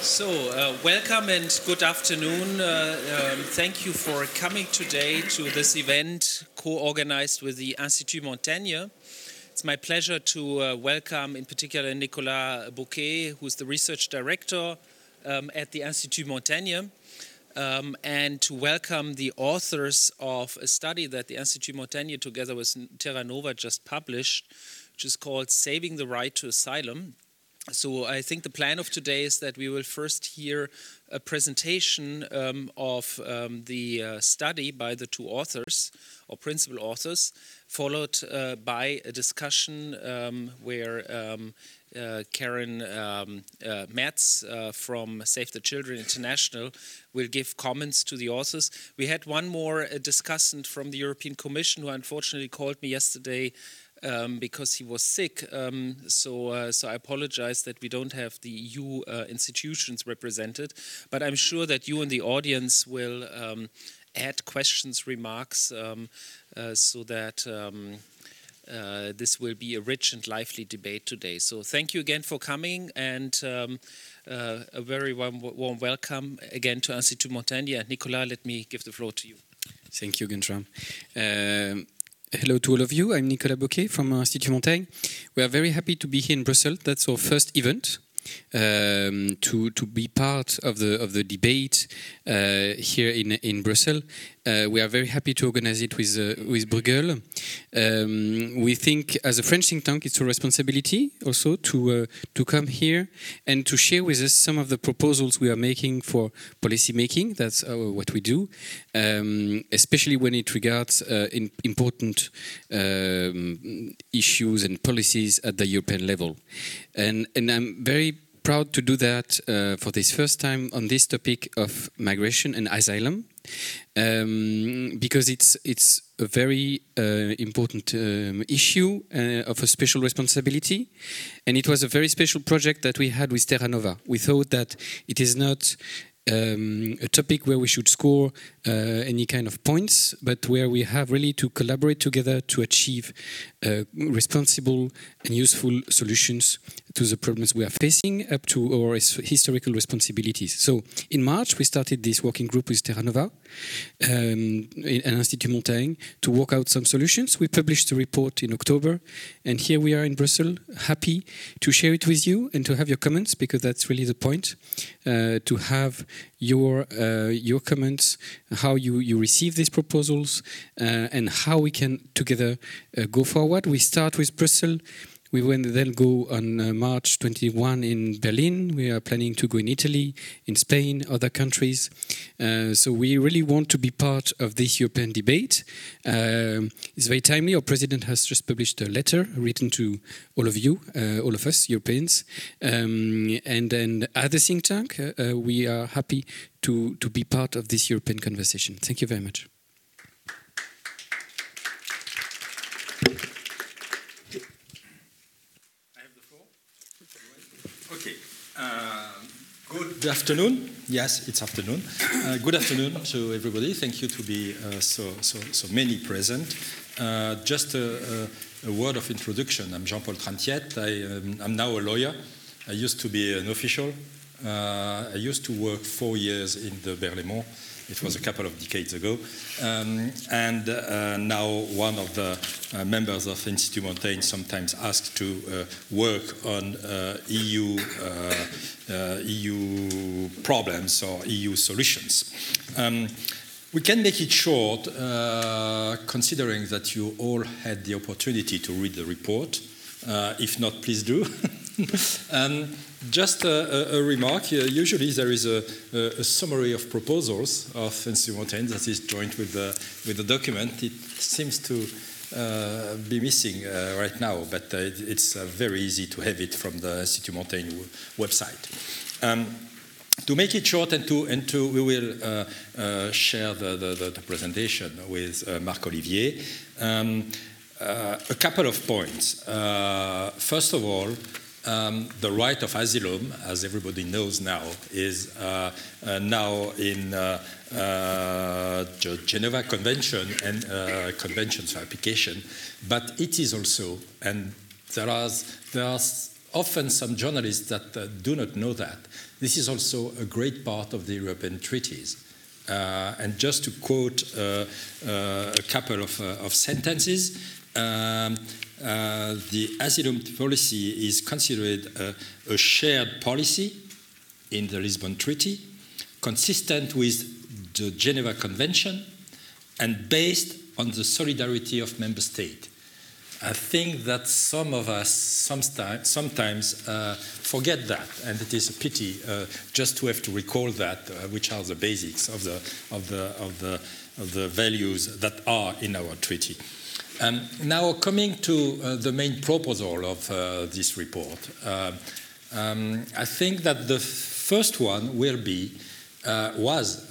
So, uh, welcome and good afternoon. Uh, um, thank you for coming today to this event co organized with the Institut Montaigne. It's my pleasure to uh, welcome, in particular, Nicolas Bauquet, who's the research director um, at the Institut Montaigne um, and to welcome the authors of a study that the Institut Montaigne, together with Terra Nova, just published, which is called Saving the Right to Asylum. So I think the plan of today is that we will first hear a presentation um, of um, the uh, study by the two authors or principal authors, followed uh, by a discussion um, where um, uh, Karen um, uh, Mets uh, from Save the Children International will give comments to the authors. We had one more discussant from the European Commission who unfortunately called me yesterday um, because he was sick. Um, so, uh, so I apologize that we don't have the EU uh, institutions represented, but I'm sure that you in the audience will um, add questions, remarks, um, uh, so that. Um, uh, this will be a rich and lively debate today. So thank you again for coming and um, uh, a very warm, warm, welcome again to Institut Montaigne. And Nicolas, let me give the floor to you. Thank you, Guntram. Uh, hello to all of you. I'm Nicolas Bauquet from Institut Montaigne. We are very happy to be here in Brussels. That's our first event um, to to be part of the of the debate uh, here in in Brussels. Uh, we are very happy to organize it with uh, with Bruegel. Um, we think, as a French think tank, it's a responsibility also to uh, to come here and to share with us some of the proposals we are making for policy making. That's what we do, um, especially when it regards uh, important um, issues and policies at the European level. And and I'm very proud to do that uh, for this first time on this topic of migration and asylum, um, because it's it's a very uh, important um, issue uh, of a special responsibility, and it was a very special project that we had with Terra Nova. We thought that it is not um, a topic where we should score uh, any kind of points, but where we have really to collaborate together to achieve uh, responsible and useful solutions to the problems we are facing up to our historical responsibilities. So in March, we started this working group with Terra Nova um, and Institut Montaigne to work out some solutions. We published the report in October, and here we are in Brussels, happy to share it with you and to have your comments because that's really the point, uh, to have your uh, your comments, how you, you receive these proposals, uh, and how we can together uh, go forward. We start with Brussels we will then go on uh, March 21 in Berlin. We are planning to go in Italy, in Spain, other countries. Uh, so we really want to be part of this European debate. Uh, it's very timely. Our president has just published a letter written to all of you, all of us Europeans. Um, and then at the think tank, we are happy to, to be part of this European conversation. Thank you very much. Good afternoon. Yes, it's afternoon. Uh, good afternoon to everybody. Thank you to be uh, so, so, so many present. Uh, just a, a, a, word of introduction. I'm Jean-Paul Tran Thiet. I, am now a lawyer. I used to be an official. Uh, I used to work four years in the Berlaymont it was a couple of decades ago. Um, and uh, now one of the uh, members of Institut Montaigne sometimes asked to uh, work on uh, EU, uh, EU problems or EU solutions. Um, we can make it short, considering that you all had the opportunity to read the report. if not, please do. um, just a, a, a remark. Uh, usually there is a, a, summary of proposals of Institut Montaigne that is joined with the, with the document. It seems to uh, be missing uh, right now, but uh, it, it's uh, very easy to have it from the Institut Montaigne website. Um, to make it short and to, and to we will uh, share the, the, the, presentation with Marc Olivier. Um, a couple of points. first of all, um, the right of asylum, as everybody knows now, is uh, uh, now in uh, uh Geneva Convention and uh, conventions for application, but it is also, and there are, there are often some journalists that uh, do not know that. This is also a great part of the European treaties. Uh, and just to quote a couple of, of sentences, um, uh, the asylum policy is considered a, a shared policy in the Lisbon Treaty, consistent with the Geneva Convention, and based on the solidarity of member states. I think that some of us sometimes, uh, forget that, and it is a pity uh, just to have to recall that, uh, which are the basics of the, of, the, of, the, of the values that are in our treaty. Um, now, coming to uh, the main proposal of uh, this report, uh, um, I think that the first one will be was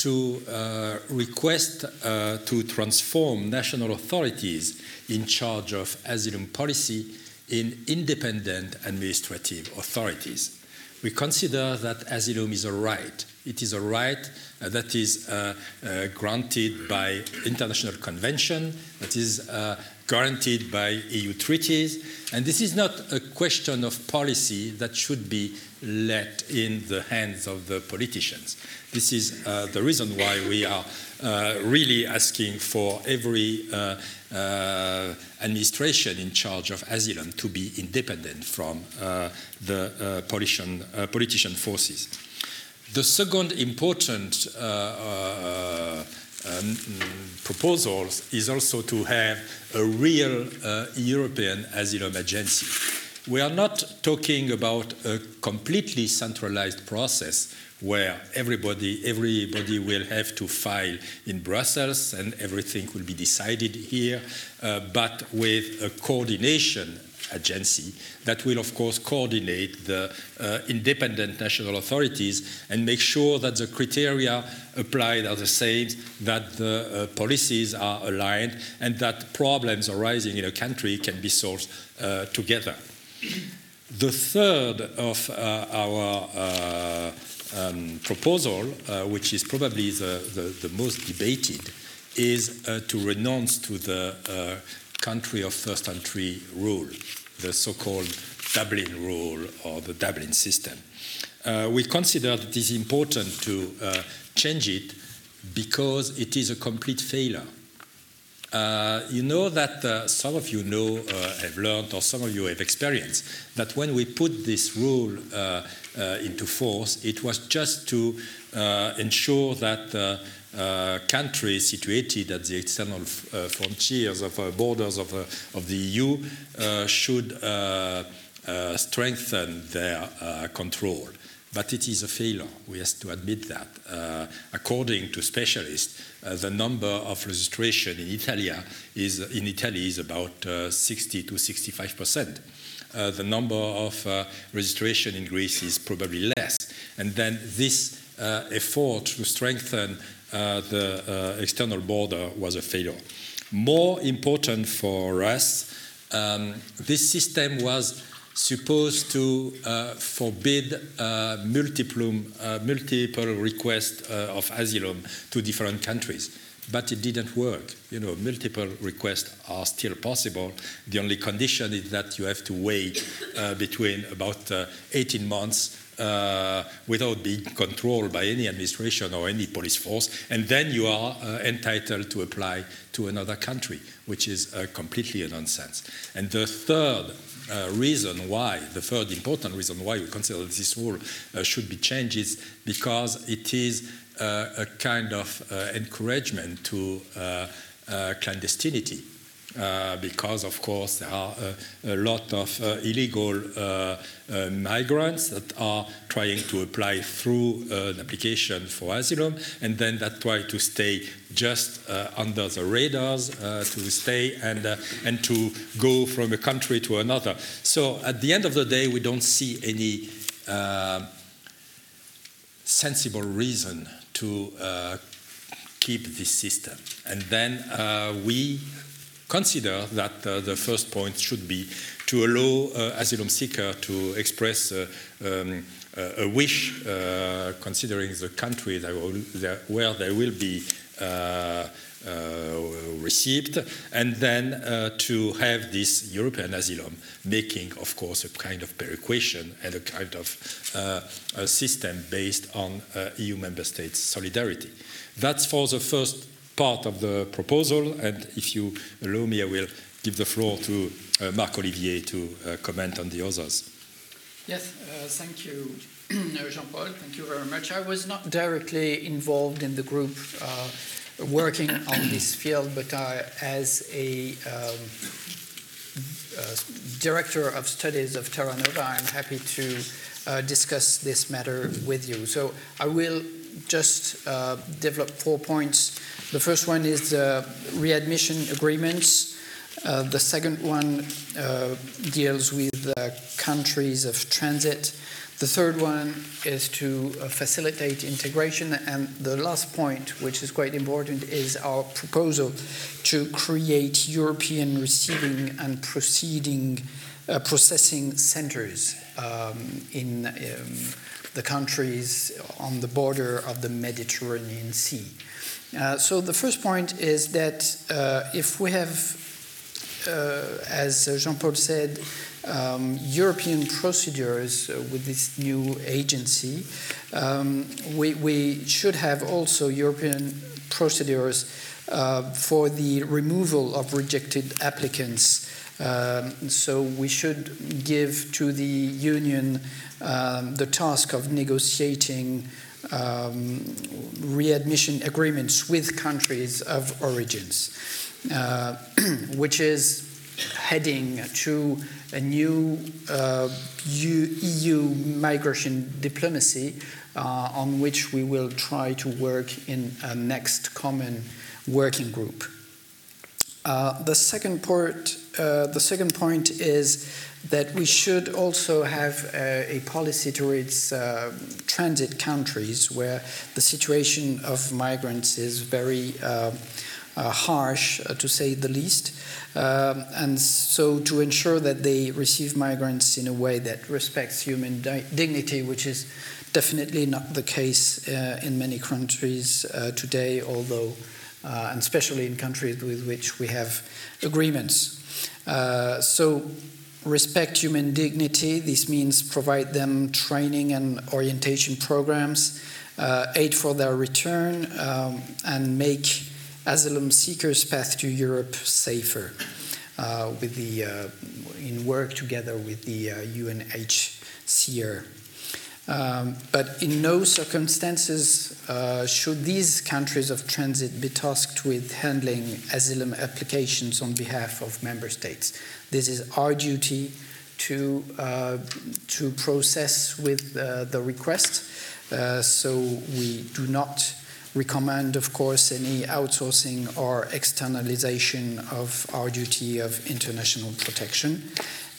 to uh, request uh, to transform national authorities in charge of asylum policy in independent administrative authorities. We consider that asylum is a right. It is a right uh, that is uh, uh, granted by international convention, that is uh, guaranteed by EU treaties, and this is not a question of policy that should be let in the hands of the politicians. This is uh, the reason why we are uh, really asking for every uh, uh administration in charge of asylum to be independent from uh, the uh, politician, politician forces. The second important um, proposal is also to have a real European asylum agency. We are not talking about a completely centralized process where everybody, everybody will have to file in Brussels and everything will be decided here, uh, but with a coordination agency that will, of course, coordinate the uh, independent national authorities and make sure that the criteria applied are the same, that the uh, policies are aligned, and that problems arising in a country can be solved uh, together. The third of uh, our uh, um, proposal, uh, which is probably the, the, the most debated, is to renounce to the country of first entry rule, the so called Dublin rule or the Dublin system. Uh, we consider that it is important to uh, change it because it is a complete failure. Uh, you know that uh, some of you know, uh, have learned, or some of you have experienced, that when we put this rule uh, into force, it was just to ensure that countries situated at the external frontiers of borders of, of, the EU should strengthen their control but it is a failure. We have to admit that. Uh, according to specialists, uh, the number of registration in Italy is in Italy is about uh, 60 to 65 percent. Uh, the number of uh, registration in Greece is probably less, and then this uh, effort to strengthen the external border was a failure. More important for us, um, this system was supposed to uh, forbid uh, multiple, uh, multiple requests uh, of asylum to different countries. But it didn't work. You know, multiple requests are still possible. The only condition is that you have to wait uh, between about uh, 18 months uh, without being controlled by any administration or any police force, and then you are uh, entitled to apply to another country, which is uh, completely a nonsense. And the third uh, reason why, the third important reason why we consider this rule uh, should be changed is because it is a kind of encouragement to clandestinity. Uh, because, of course, there are uh, a lot of uh, illegal migrants that are trying to apply through an application for asylum and then that try to stay just under the radars to stay and, and to go from a country to another. So, at the end of the day, we don't see any sensible reason to uh, keep this system. And then uh, we consider that uh, the first point should be to allow uh, asylum seeker to express uh, um, a wish, uh, considering the country will, where they will be uh, received, and then to have this European asylum making, of course, a kind of perequation and a kind of a system based on EU member states' solidarity. That's for the first part of the proposal, and if you allow me, I will give the floor to uh, Marc Olivier to uh, comment on the others. Yes, uh, thank you, Jean Paul. Thank you very much. I was not directly involved in the group uh, working on this field, but uh, as a um, uh, director of studies of Terra Nova, I'm happy to discuss this matter with you. So I will just develop four points. The first one is the readmission agreements. Uh, the second one uh, deals with uh, countries of transit. The third one is to uh, facilitate integration. And the last point, which is quite important, is our proposal to create European receiving and proceeding, uh, processing centers um, in um, the countries on the border of the Mediterranean Sea. Uh, so the first point is that if we have uh, as Jean-Paul said, um, European procedures uh, with this new agency. Um, we, we, should have also European procedures uh, for the removal of rejected applicants. Um, so we should give to the Union um, the task of negotiating um, readmission agreements with countries of origins. Uh, which is heading to a new uh, EU migration diplomacy uh, on which we will try to work in a next common working group. Uh, the second part, uh, the second point is that we should also have a, a policy towards uh, transit countries where the situation of migrants is very uh, harsh, uh, to say the least. Um, and so, to ensure that they receive migrants in a way that respects human di dignity, which is definitely not the case uh, in many countries today, although, and especially in countries with which we have agreements. so, respect human dignity. This means provide them training and orientation programs, uh, aid for their return, um, and make asylum seekers' path to Europe safer uh, with the, uh, in work together with the UNHCR. Uh, um, but in no circumstances uh, should these countries of transit be tasked with handling asylum applications on behalf of member states. This is our duty to, uh, to process with uh, the request. so we do not recommend, of course, any outsourcing or externalization of our duty of international protection.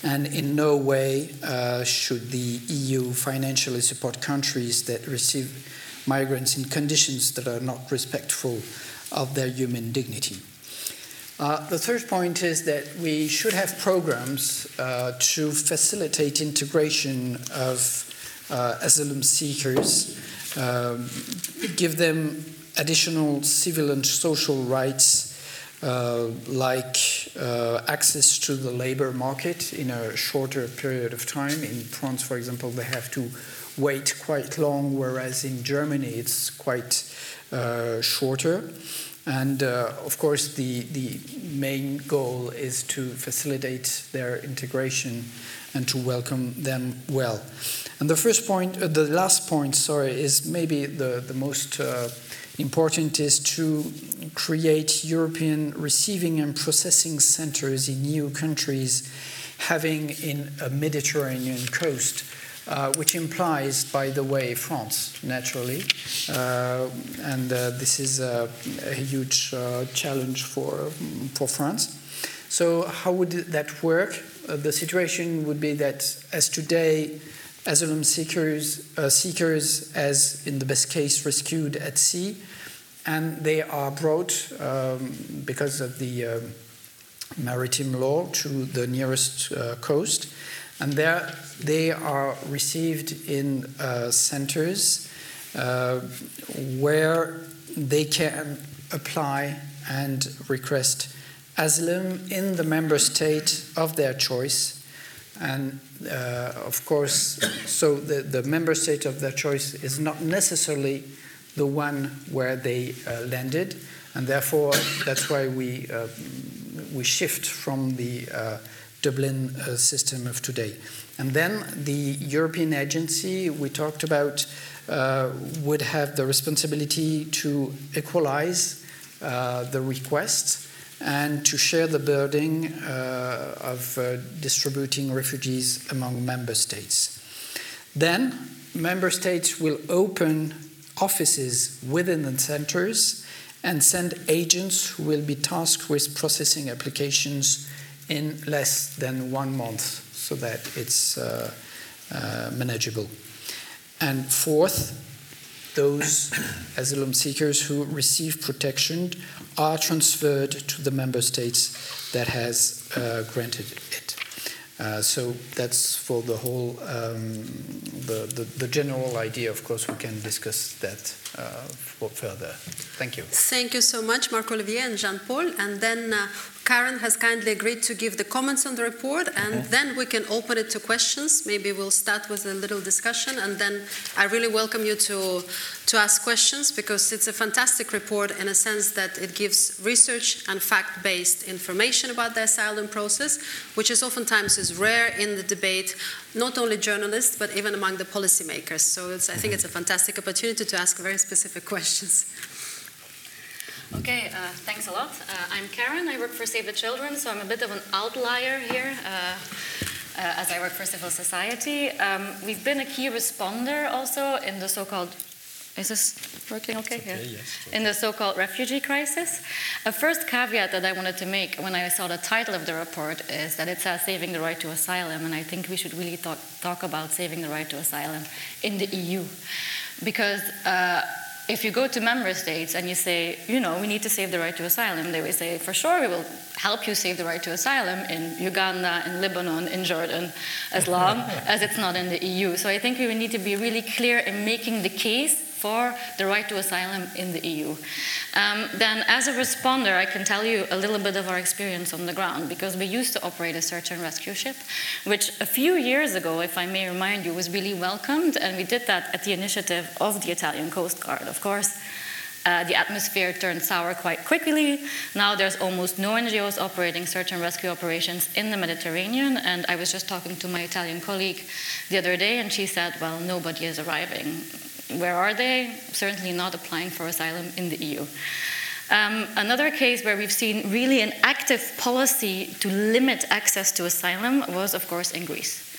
And in no way uh, should the EU financially support countries that receive migrants in conditions that are not respectful of their human dignity. Uh, the third point is that we should have programs uh, to facilitate integration of uh, asylum seekers um, give them additional civil and social rights uh, like uh, access to the labor market in a shorter period of time. In France, for example, they have to wait quite long, whereas in Germany it's quite uh, shorter. And uh, of course, the, the main goal is to facilitate their integration and to welcome them well. And the first point, uh, the last point, sorry, is maybe the, the most important is to create European receiving and processing centers in EU countries having in a Mediterranean coast. Uh, which implies, by the way, France, naturally. Uh, and uh, this is a, a huge uh, challenge for, for France. So, how would that work? Uh, the situation would be that, as today, asylum seekers, uh, seekers, as in the best case, rescued at sea, and they are brought um, because of the uh, maritime law to the nearest uh, coast, and there they are received in uh, centers uh, where they can apply and request asylum in the member state of their choice. And uh, of course, so the, the member state of their choice is not necessarily the one where they uh, landed, and therefore that's why we, uh, we shift from the uh, Dublin uh, system of today. And then the European agency we talked about uh, would have the responsibility to equalize the requests and to share the burden uh, of uh, distributing refugees among member states. Then, member states will open offices within the centers and send agents who will be tasked with processing applications in less than one month so that it's uh, uh, manageable. And fourth, those asylum seekers who receive protection are transferred to the member states that has uh, granted it. Uh, so that's for the whole, um, the, the, the, general idea. Of course, we can discuss that uh, further. Thank you. Thank you so much, Marc Olivier and Jean Paul. And then uh, Karen has kindly agreed to give the comments on the report, and okay. then we can open it to questions. Maybe we'll start with a little discussion, and then I really welcome you to, to ask questions because it's a fantastic report in a sense that it gives research and fact based information about the asylum process, which is oftentimes is rare in the debate, not only journalists, but even among the policymakers. So I think mm-hmm. it's a fantastic opportunity to ask very specific questions. Okay, uh, thanks a lot. Uh, I'm Karen. I work for Save the Children, so I'm a bit of an outlier here. Uh, uh as I work for civil society, um, we've been a key responder also in the so-called is this working okay? okay yeah. yes. In the so called refugee crisis. A first caveat that I wanted to make when I saw the title of the report is that it says saving the right to asylum, and I think we should really talk, talk about saving the right to asylum in the EU. Because uh, if you go to member states and you say, you know, we need to save the right to asylum, they will say, for sure, we will help you save the right to asylum in Uganda, in Lebanon, in Jordan, as long as it's not in the EU. So I think we need to be really clear in making the case for the right to asylum in the EU. Um, then, as a responder, I can tell you a little bit of our experience on the ground because we used to operate a search and rescue ship, which a few years ago, if I may remind you, was really welcomed, and we did that at the initiative of the Italian Coast Guard, of course. Uh, the atmosphere turned sour quite quickly. Now there's almost no NGOs operating search and rescue operations in the Mediterranean. And I was just talking to my Italian colleague the other day, and she said, Well, nobody is arriving. Where are they? Certainly not applying for asylum in the EU. Um, another case where we've seen really an active policy to limit access to asylum was, of course, in Greece.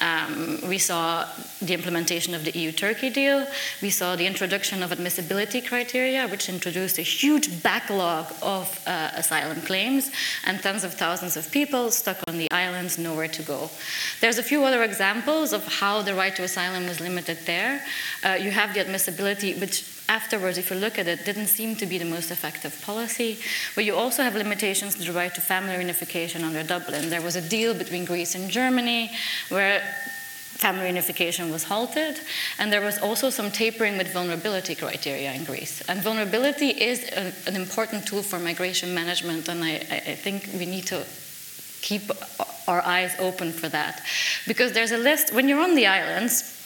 Um, we saw the implementation of the EU Turkey deal. We saw the introduction of admissibility criteria, which introduced a huge backlog of uh, asylum claims and tens of thousands of people stuck on the islands, nowhere to go. There's a few other examples of how the right to asylum was limited there. Uh, you have the admissibility, which afterwards, if you look at it, didn't seem to be the most effective policy. But you also have limitations to the right to family reunification under Dublin. There was a deal between Greece and Germany where family reunification was halted, and there was also some tapering with vulnerability criteria in Greece. And vulnerability is a, an important tool for migration management, and I, I think we need to keep our eyes open for that. Because there's a list, when you're on the islands,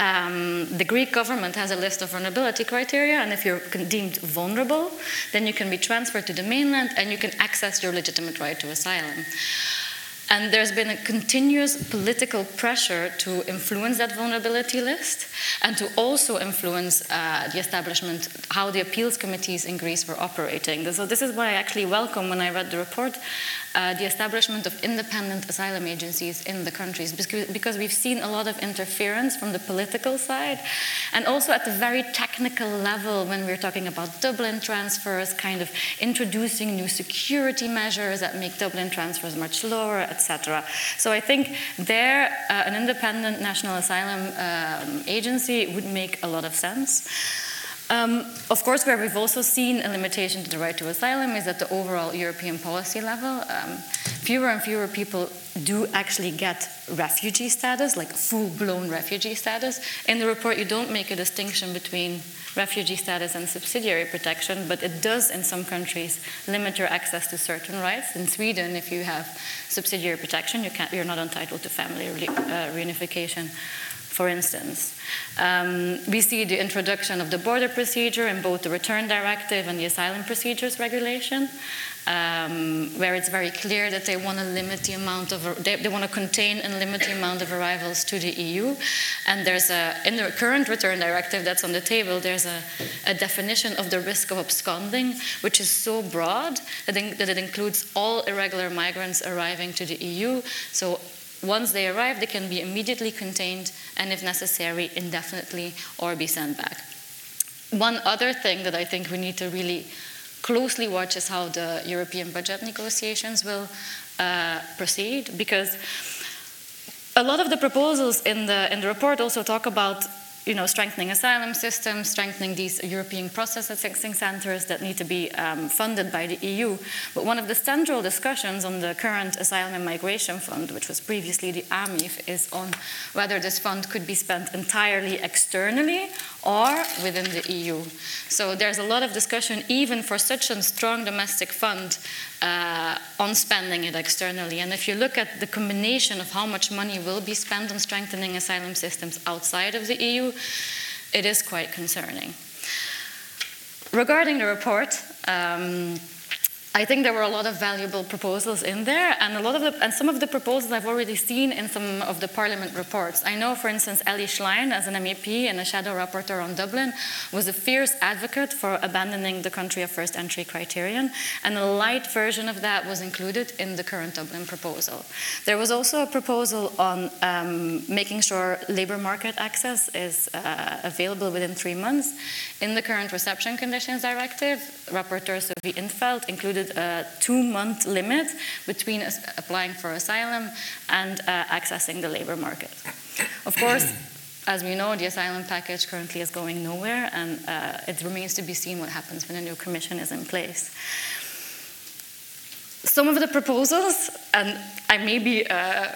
um, the Greek government has a list of vulnerability criteria, and if you're deemed vulnerable, then you can be transferred to the mainland and you can access your legitimate right to asylum. And there's been a continuous political pressure to influence that vulnerability list and to also influence uh, the establishment, how the appeals committees in Greece were operating. So, this is why I actually welcome when I read the report uh, the establishment of independent asylum agencies in the countries because we've seen a lot of interference from the political side and also at the very technical level when we're talking about Dublin transfers, kind of introducing new security measures that make Dublin transfers much lower, etc. So I think there uh, an independent national asylum um, agency would make a lot of sense. Um, of course, where we've also seen a limitation to the right to asylum is at the overall European policy level. Um, fewer and fewer people do actually get refugee status, like full blown refugee status. In the report, you don't make a distinction between refugee status and subsidiary protection, but it does in some countries limit your access to certain rights. In Sweden, if you have subsidiary protection, you you're not entitled to family re- uh, reunification for instance. Um, we see the introduction of the border procedure in both the return directive and the asylum procedures regulation, um, where it's very clear that they want to limit the amount of, they, they want to contain and limit the amount of arrivals to the EU. And there's a, in the current return directive that's on the table, there's a, a definition of the risk of absconding, which is so broad that, in, that it includes all irregular migrants arriving to the EU. So once they arrive, they can be immediately contained and, if necessary, indefinitely or be sent back. One other thing that I think we need to really closely watch is how the European budget negotiations will uh, proceed, because a lot of the proposals in the in the report also talk about you know, strengthening asylum systems, strengthening these European processing centers that need to be um, funded by the EU. But one of the central discussions on the current Asylum and Migration Fund, which was previously the AMIF, is on whether this fund could be spent entirely externally or within the EU. So there's a lot of discussion, even for such a strong domestic fund, uh, on spending it externally. And if you look at the combination of how much money will be spent on strengthening asylum systems outside of the EU, it is quite concerning. Regarding the report, um, I think there were a lot of valuable proposals in there, and a lot of the, and some of the proposals I've already seen in some of the Parliament reports. I know, for instance, Elly Schlein, as an MEP and a shadow rapporteur on Dublin, was a fierce advocate for abandoning the country of first entry criterion, and a light version of that was included in the current Dublin proposal. There was also a proposal on um, making sure labour market access is uh, available within three months. In the current reception conditions directive, Rapporteur Sophie in 't Veld included a two month limit between applying for asylum and uh, accessing the labor market. Of course, as we know, the asylum package currently is going nowhere, and uh, it remains to be seen what happens when a new commission is in place. Some of the proposals, and I may be, uh,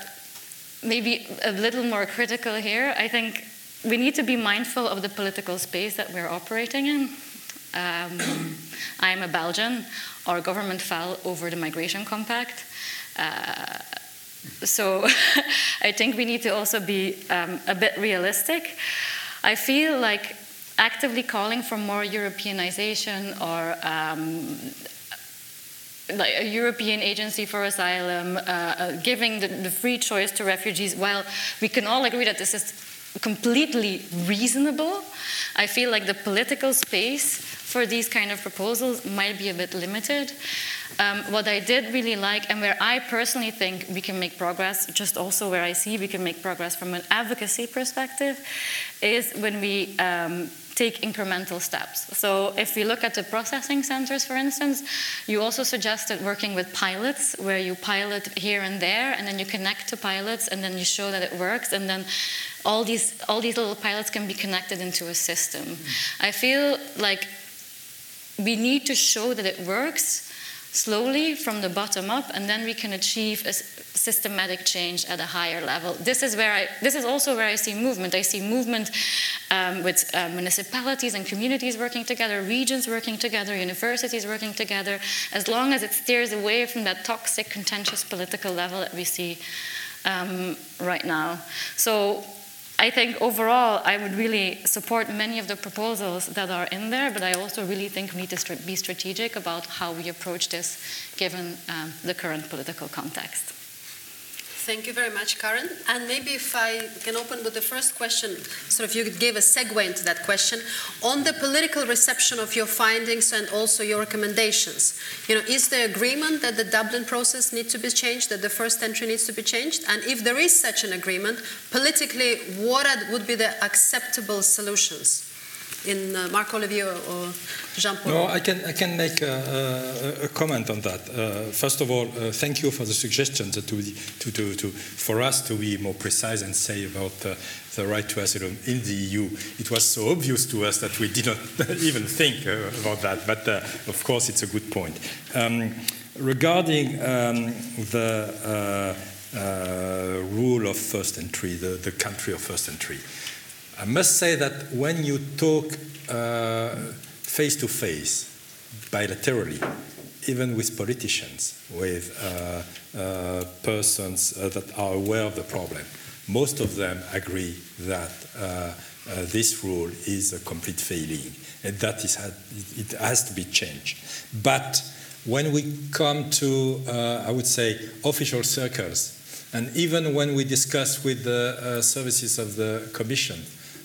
maybe a little more critical here, I think we need to be mindful of the political space that we're operating in. Um, I'm a Belgian. Our government fell over the migration compact. Uh, so I think we need to also be um, a bit realistic. I feel like actively calling for more Europeanization or um, like a European agency for asylum, uh, uh, giving the, the, free choice to refugees, while we can all agree that this is completely reasonable, I feel like the political space for these kind of proposals might be a bit limited. Um, what I did really like, and where I personally think we can make progress, just also where I see we can make progress from an advocacy perspective, is when we um, take incremental steps. So, if we look at the processing centers, for instance, you also suggested working with pilots, where you pilot here and there, and then you connect to pilots, and then you show that it works, and then all these all these little pilots can be connected into a system. Mm. I feel like we need to show that it works slowly from the bottom up, and then we can achieve a systematic change at a higher level. This is where I. This is also where I see movement. I see movement um, with uh, municipalities and communities working together, regions working together, universities working together. As long as it steers away from that toxic, contentious political level that we see um, right now. So I think overall, I would really support many of the proposals that are in there, but I also really think we need to be strategic about how we approach this given um, the current political context. Thank you very much, Karen. And maybe if I can open with the first question, sort of you gave a segue into that question on the political reception of your findings and also your recommendations. You know, is there agreement that the Dublin process needs to be changed, that the first entry needs to be changed? And if there is such an agreement, politically, what would be the acceptable solutions? In uh, Marc Olivier or Jean Paul? No, I can, I can make a, a, a comment on that. Uh, first of all, uh, thank you for the suggestion to, to, to, to, for us to be more precise and say about uh, the right to asylum in the EU. It was so obvious to us that we did not even think uh, about that, but uh, of course it's a good point. Um, regarding um, the rule of first entry, the, the country of first entry, I must say that when you talk face to face, bilaterally, even with politicians, with uh, uh, persons uh, that are aware of the problem, most of them agree that uh, uh, this rule is a complete failing and that is, it has to be changed. But when we come to, uh, I would say, official circles, and even when we discuss with the services of the Commission,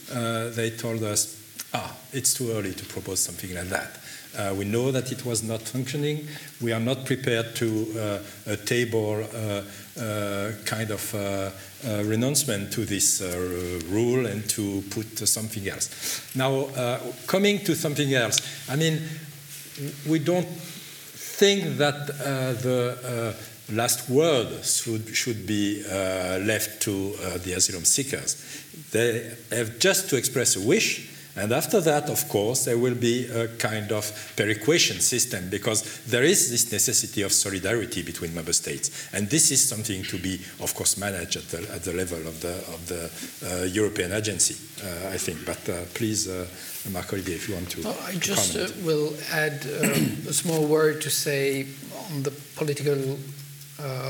they told us ah, it's too early to propose something like that. Uh, we know that it was not functioning. We are not prepared to uh, table uh, uh kind of uh, uh, renouncement to this rule and to put something else. Now, coming to something else, I mean, we don't think that the last word should, should be left to the asylum seekers. They have just to express a wish and after that, of course, there will be a kind of perequation system because there is this necessity of solidarity between member states. And this is something to be, of course, managed at the, at the level of the, of the uh, European agency, uh, I think. But uh, please, uh, Marc Olivier, if you want to. I just uh, will add a small word to say on the political uh,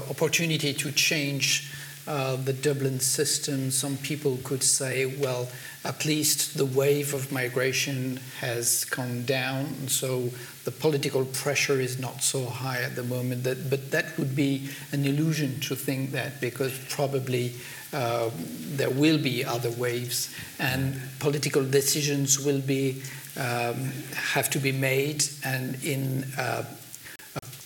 opportunity to change the Dublin system. Some people could say, well, at least the wave of migration has come down, so the political pressure is not so high at the moment. That, but that would be an illusion to think that, because probably uh, there will be other waves, and political decisions will be um, have to be made, and in uh,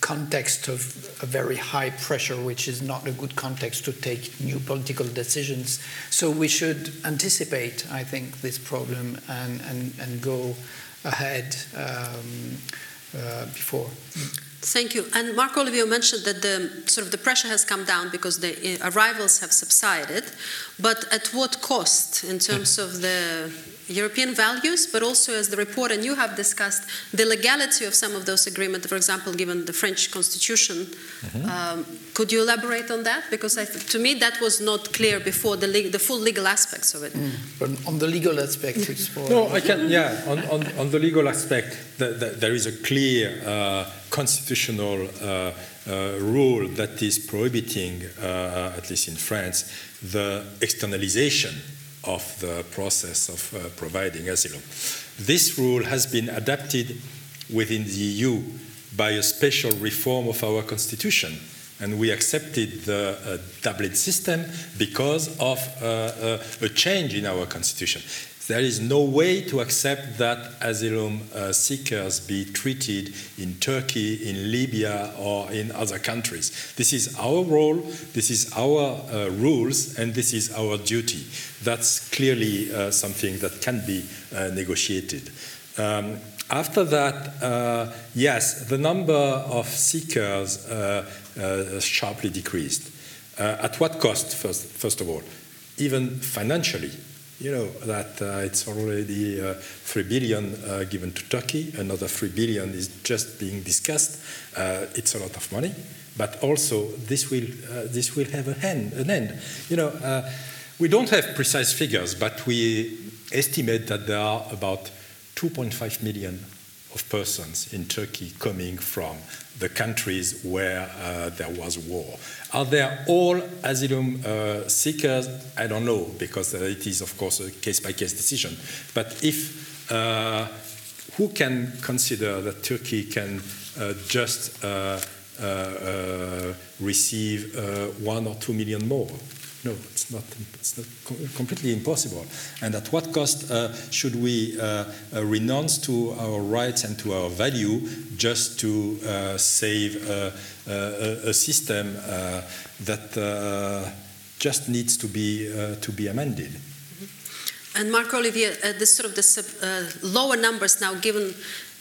context of a very high pressure, which is not a good context to take new political decisions. So we should anticipate, I think, this problem and, and, and go ahead um, uh, before. Thank you. And Marco Olivier mentioned that the sort of the pressure has come down because the uh, arrivals have subsided, but at what cost in terms of the European values, but also as the report and you have discussed, the legality of some of those agreements, for example, given the French constitution. Mm-hmm. Um, could you elaborate on that? Because to me, that was not clear before the, the full legal aspects of it. Mm. But on the legal aspect, it's more. No, I can, yeah, on, on, on the legal aspect, the, the, there is a clear uh, constitutional uh, uh, rule that is prohibiting, uh, at least in France, the externalization of the process of uh, providing asylum. This rule has been adapted within the EU by a special reform of our constitution. And we accepted the uh, Dublin system because of uh, uh a change in our constitution. There is no way to accept that asylum uh, seekers be treated in Turkey, in Libya, or in other countries. This is our role, this is our uh, rules, and this is our duty. That's clearly uh, something that can be uh, negotiated. Um, after that, uh, yes, the number of seekers sharply decreased. at what cost, first, first of all? Even financially you know that uh, it's already uh, 3 billion uh, given to Turkey, another 3 billion is just being discussed. Uh, it's a lot of money, but also this will, uh, this will have end, an end. You know, uh, we don't have precise figures, but we estimate that there are about 2.5 million of persons in Turkey coming from the countries where uh, there was war. Are they all asylum uh, seekers? I don't know, because uh, it is, of course, a case by case decision. But if uh, who can consider that Turkey can uh, just uh, receive one or two million more? No, it's not, it's not completely impossible. And at what cost uh, should we uh, uh, renounce to our rights and to our value just to uh, save a, a, a system uh, that uh, just needs to be, to be amended? And Marc Olivier, uh, sort of the uh, lower numbers now given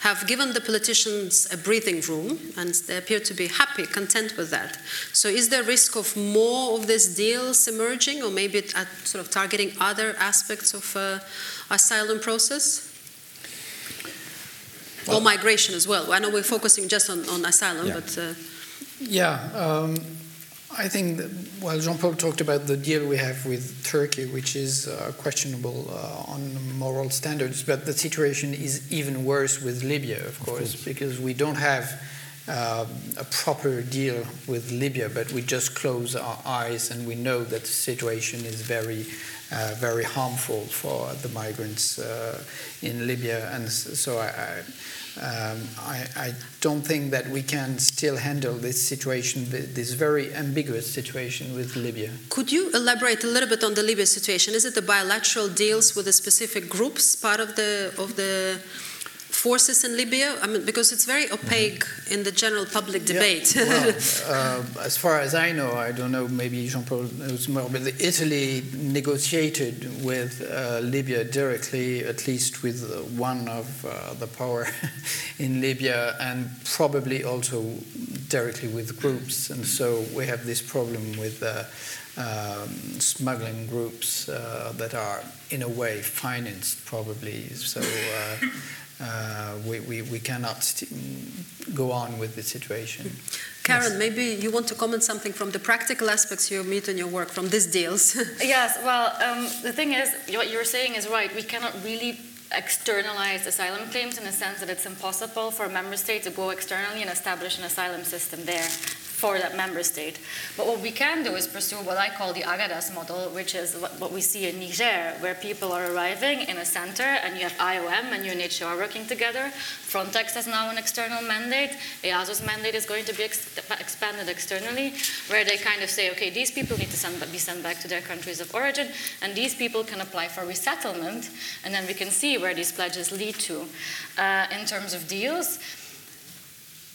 have given the politicians a breathing room, and they appear to be happy, content with that. So, is there risk of more of these deals emerging, or maybe at sort of targeting other aspects of uh, asylum process? Well, or migration as well. I know we're focusing just on, on asylum, yeah. but. Uh, yeah, um, I think, that, well, Jean Paul talked about the deal we have with Turkey, which is uh, questionable uh, on moral standards, but the situation is even worse with Libya, of course, because we don't have uh, a proper deal with Libya, but we just close our eyes and we know that the situation is very, uh, very harmful for the migrants uh, in Libya. And so I, I um, I, I, don't think that we can still handle this situation, this very ambiguous situation with Libya. Could you elaborate a little bit on the Libya situation? Is it the bilateral deals with the specific groups part of the of the forces in Libya? I mean, because it's very opaque in the general public debate. Yeah. Well, uh, as far as I know, I don't know, maybe Jean Paul knows more, but Italy negotiated with uh, Libya directly, at least with one of uh, the power in Libya, and probably also directly with groups. And so we have this problem with. Uh, um, smuggling groups uh, that are, in a way, financed probably. So uh, uh, we, we, we cannot go on with the situation. Karen, yes. maybe you want to comment something from the practical aspects you meet in your work from these deals. yes, well, um, the thing is, what you're saying is right. We cannot really externalize asylum claims in the sense that it's impossible for a member state to go externally and establish an asylum system there for that member state. But what we can do is pursue what I call the Agadez model, which is what we see in Niger, where people are arriving in a center and you have IOM and UNHCR working together. Frontex has now an external mandate. EASO's mandate is going to be ex- expanded externally, where they kind of say, okay, these people need to send, be sent back to their countries of origin, and these people can apply for resettlement, and then we can see where these pledges lead to. Uh, in terms of deals,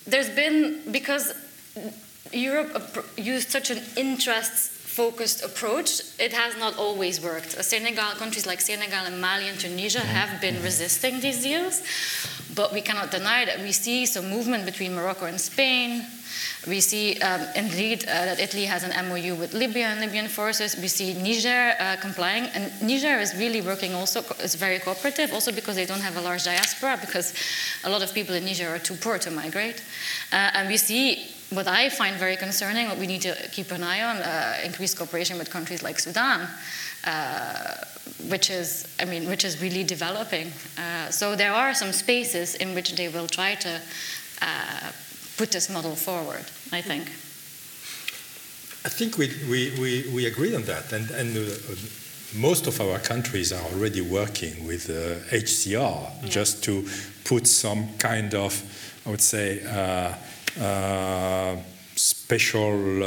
there's been, because Europe used such an interest focused approach, it has not always worked. Senegal, countries like Senegal and Mali and Tunisia have been resisting these deals, but we cannot deny that we see some movement between Morocco and Spain, we see um, indeed uh, that Italy has an MOU with Libya and Libyan forces. We see Niger uh, complying, and Niger is really working also, it's very cooperative, also because they don't have a large diaspora, because a lot of people in Niger are too poor to migrate. Uh, and we see what I find very concerning, what we need to keep an eye on, uh, increased cooperation with countries like Sudan. Uh, which is, I mean, which is really developing. Uh, so there are some spaces in which they will try to uh, put this model forward, I think. I think we, we, we, we agree on that. And, and uh, most of our countries are already working with uh, HCR yeah. just to put some kind of, I would say, uh, uh special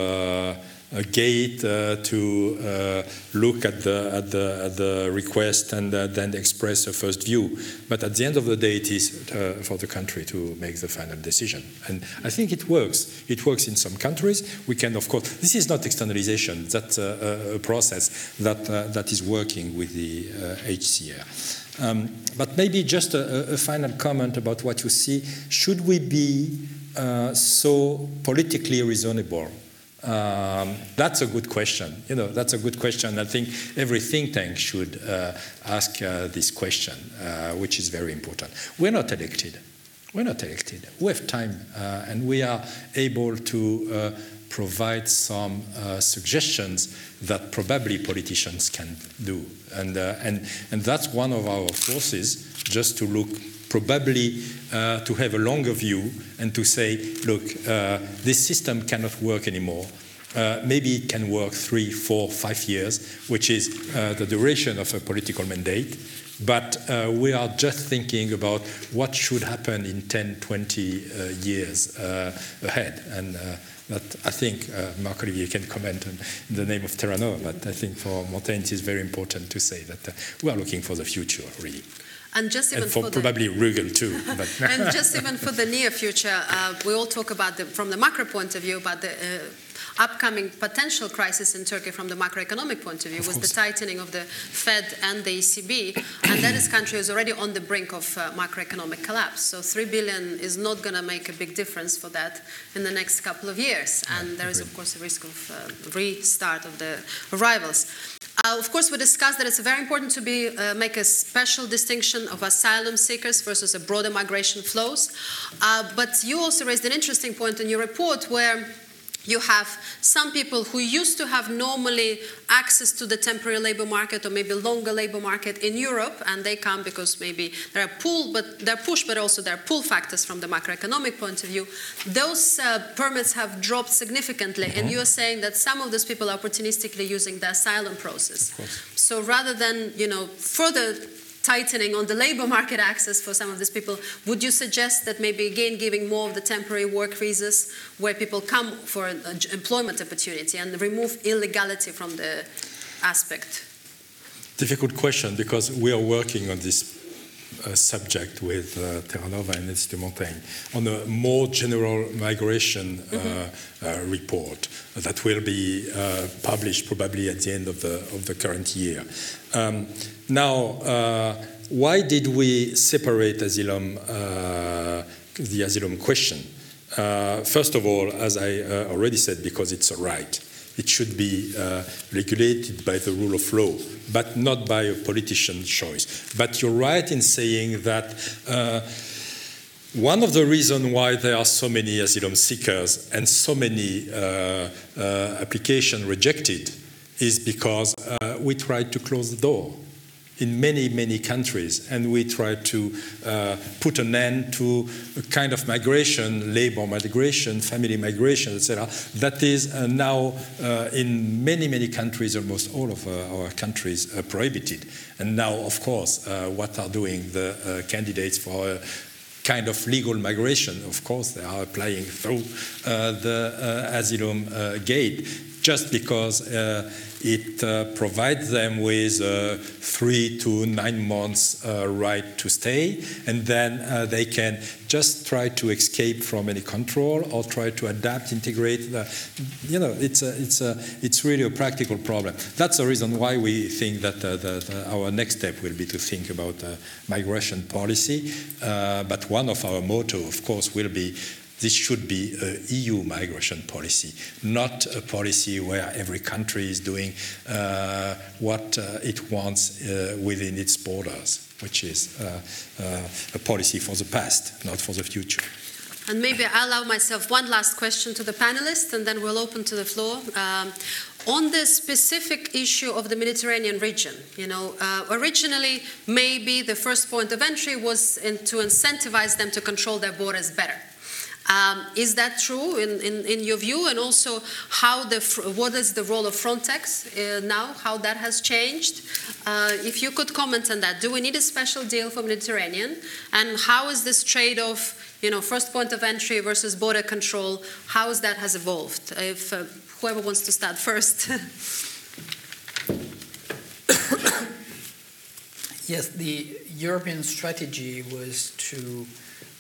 uh, gate uh, to uh, look at the, at the, at the request and uh, then express a first view. But at the end of the day, it is for the country to make the final decision. And I think it works. It works in some countries. We can, of course, this is not externalization. That's a process that, that is working with the HCR. Um, but maybe just a, a, final comment about what you see. Should we be uh, so politically reasonable um, that's a good question. You know, that's a good question. I think every think tank should uh, ask uh, this question, uh, which is very important. We're not elected. We're not elected. We have time, uh, and we are able to uh, provide some uh, suggestions that probably politicians can do, and and and that's one of our forces, just to look probably uh, to have a longer view and to say, look, uh, this system cannot work anymore. Uh, maybe it can work three, four, five years, which is uh, the duration of a political mandate. But uh, we are just thinking about what should happen in 10, 20 uh, years ahead. And that I think Marc Olivier can comment on the name of Terra Nova, but I think for Montaigne it is very important to say that we are looking for the future, really. And just even and for, for probably the, Bruegel too. But and just even for the near future, uh, we all talk about the, from the macro point of view about the uh, upcoming potential crisis in Turkey from the macroeconomic point of view Of was the tightening of the Fed and the ECB, and that this country is already on the brink of uh, macroeconomic collapse. So three billion is not going to make a big difference for that in the next couple of years, and there is of course a risk of uh, restart of the arrivals. Uh, of course, we discussed that it's very important to be, uh, make a special distinction of asylum seekers versus a broader migration flows. Uh, but you also raised an interesting point in your report where you have some people who used to have normally access to the temporary labor market or maybe longer labor market in Europe, and they come because maybe there are pull, but they're push, but also there are pull factors from the macroeconomic point of view. Those uh, permits have dropped significantly, and you're saying that some of those people are opportunistically using the asylum process. So rather than you know further tightening on the labor market access for some of these people, would you suggest that maybe again giving more of the temporary work visas where people come for an uh, employment opportunity and remove illegality from the aspect? difficult question because we are working on this subject with uh, Terra Nova and Institut Montaigne on a more general migration uh, uh, report that will be uh, published probably at the end of the, of the current year. Um, now, uh, why did we separate asylum, uh, the asylum question? Uh, first of all, as I uh, already said, because it's a right. It should be uh, regulated by the rule of law, but not by a politician's choice. But you're right in saying that uh, one of the reasons why there are so many asylum seekers and so many uh, uh, applications rejected is because uh, we tried to close the door in many, many countries, and we try to uh, put an end to a kind of migration, labor migration, family migration, etc. That is uh, now uh, in many, many countries, almost all of uh, our countries, prohibited. And now, of course, uh, what are doing the uh, candidates for uh, kind of legal migration. Of course, they are applying through uh, the uh, asylum uh, gate just because it uh, provides them with uh, three to nine months uh, right to stay, and then uh, they can just try to escape from any control or try to adapt, integrate. You know, it's a, it's a, it's really a practical problem. That's the reason why we think that uh, the, the, our next step will be to think about uh, migration policy. But one of our motto, of course, will be this should be a EU migration policy, not a policy where every country is doing uh, what uh, it wants uh, within its borders, which is uh, uh, a policy for the past, not for the future. And maybe I'll allow myself one last question to the panelists, and then we'll open to the floor. Um, on the specific issue of the Mediterranean region, you know, uh, originally maybe the first point of entry was in, to incentivize them to control their borders better. Um, is that true in, in, in, your view? And also, how the what is the role of Frontex uh, now? How that has changed? Uh, if you could comment on that, do we need a special deal for Mediterranean? And how is this trade-off? You know, first point of entry versus border control. How is that has evolved? If uh, whoever wants to start first. yes, the European strategy was to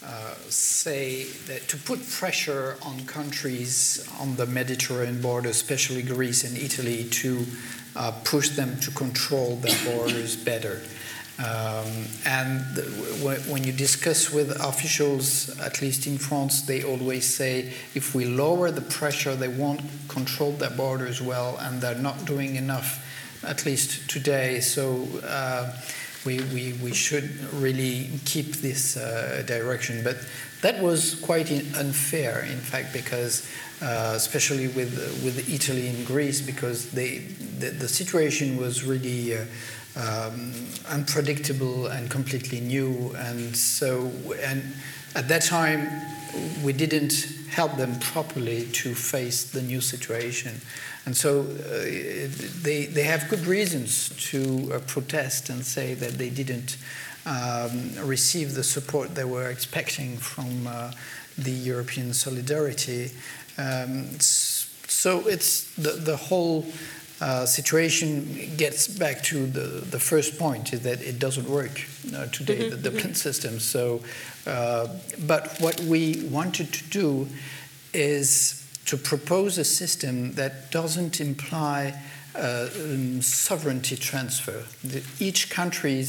uh, say that to put pressure on countries on the Mediterranean border, especially Greece and Italy, to uh, push them to control their borders better. Um, and when you discuss with officials, at least in France, they always say if we lower the pressure, they won't control their borders well, and they're not doing enough, at least today. So. Uh, we, we, we should really keep this uh, direction. But that was quite unfair, in fact, because uh, especially with, with Italy and Greece, because they, the, the situation was really uh, um, unpredictable and completely new. And so, and at that time, we didn't help them properly to face the new situation. And so uh, they, they have good reasons to uh, protest and say that they didn't um, receive the support they were expecting from uh, the European solidarity. Um, so it's the, the whole uh, situation gets back to the, the first point is that it doesn't work uh, today, mm-hmm. the Dublin system. So, uh, but what we wanted to do is to propose a system that doesn't imply uh, um, sovereignty transfer. The, each country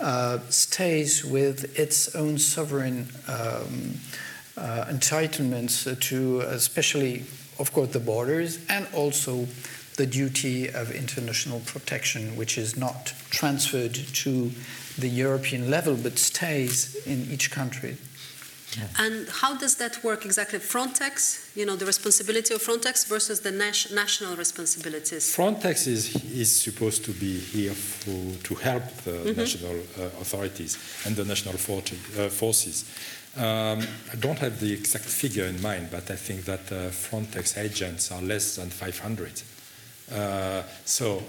uh, stays with its own sovereign um, uh, entitlements to, especially, of course, the borders and also the duty of international protection, which is not transferred to the European level but stays in each country. Yeah. And how does that work exactly? Frontex, you know, the responsibility of Frontex versus the nas- national responsibilities. Frontex is, is supposed to be here for, to help the mm-hmm. national uh, authorities and the national for- uh, forces. Um, I don't have the exact figure in mind, but I think that uh, Frontex agents are less than 500. Uh, so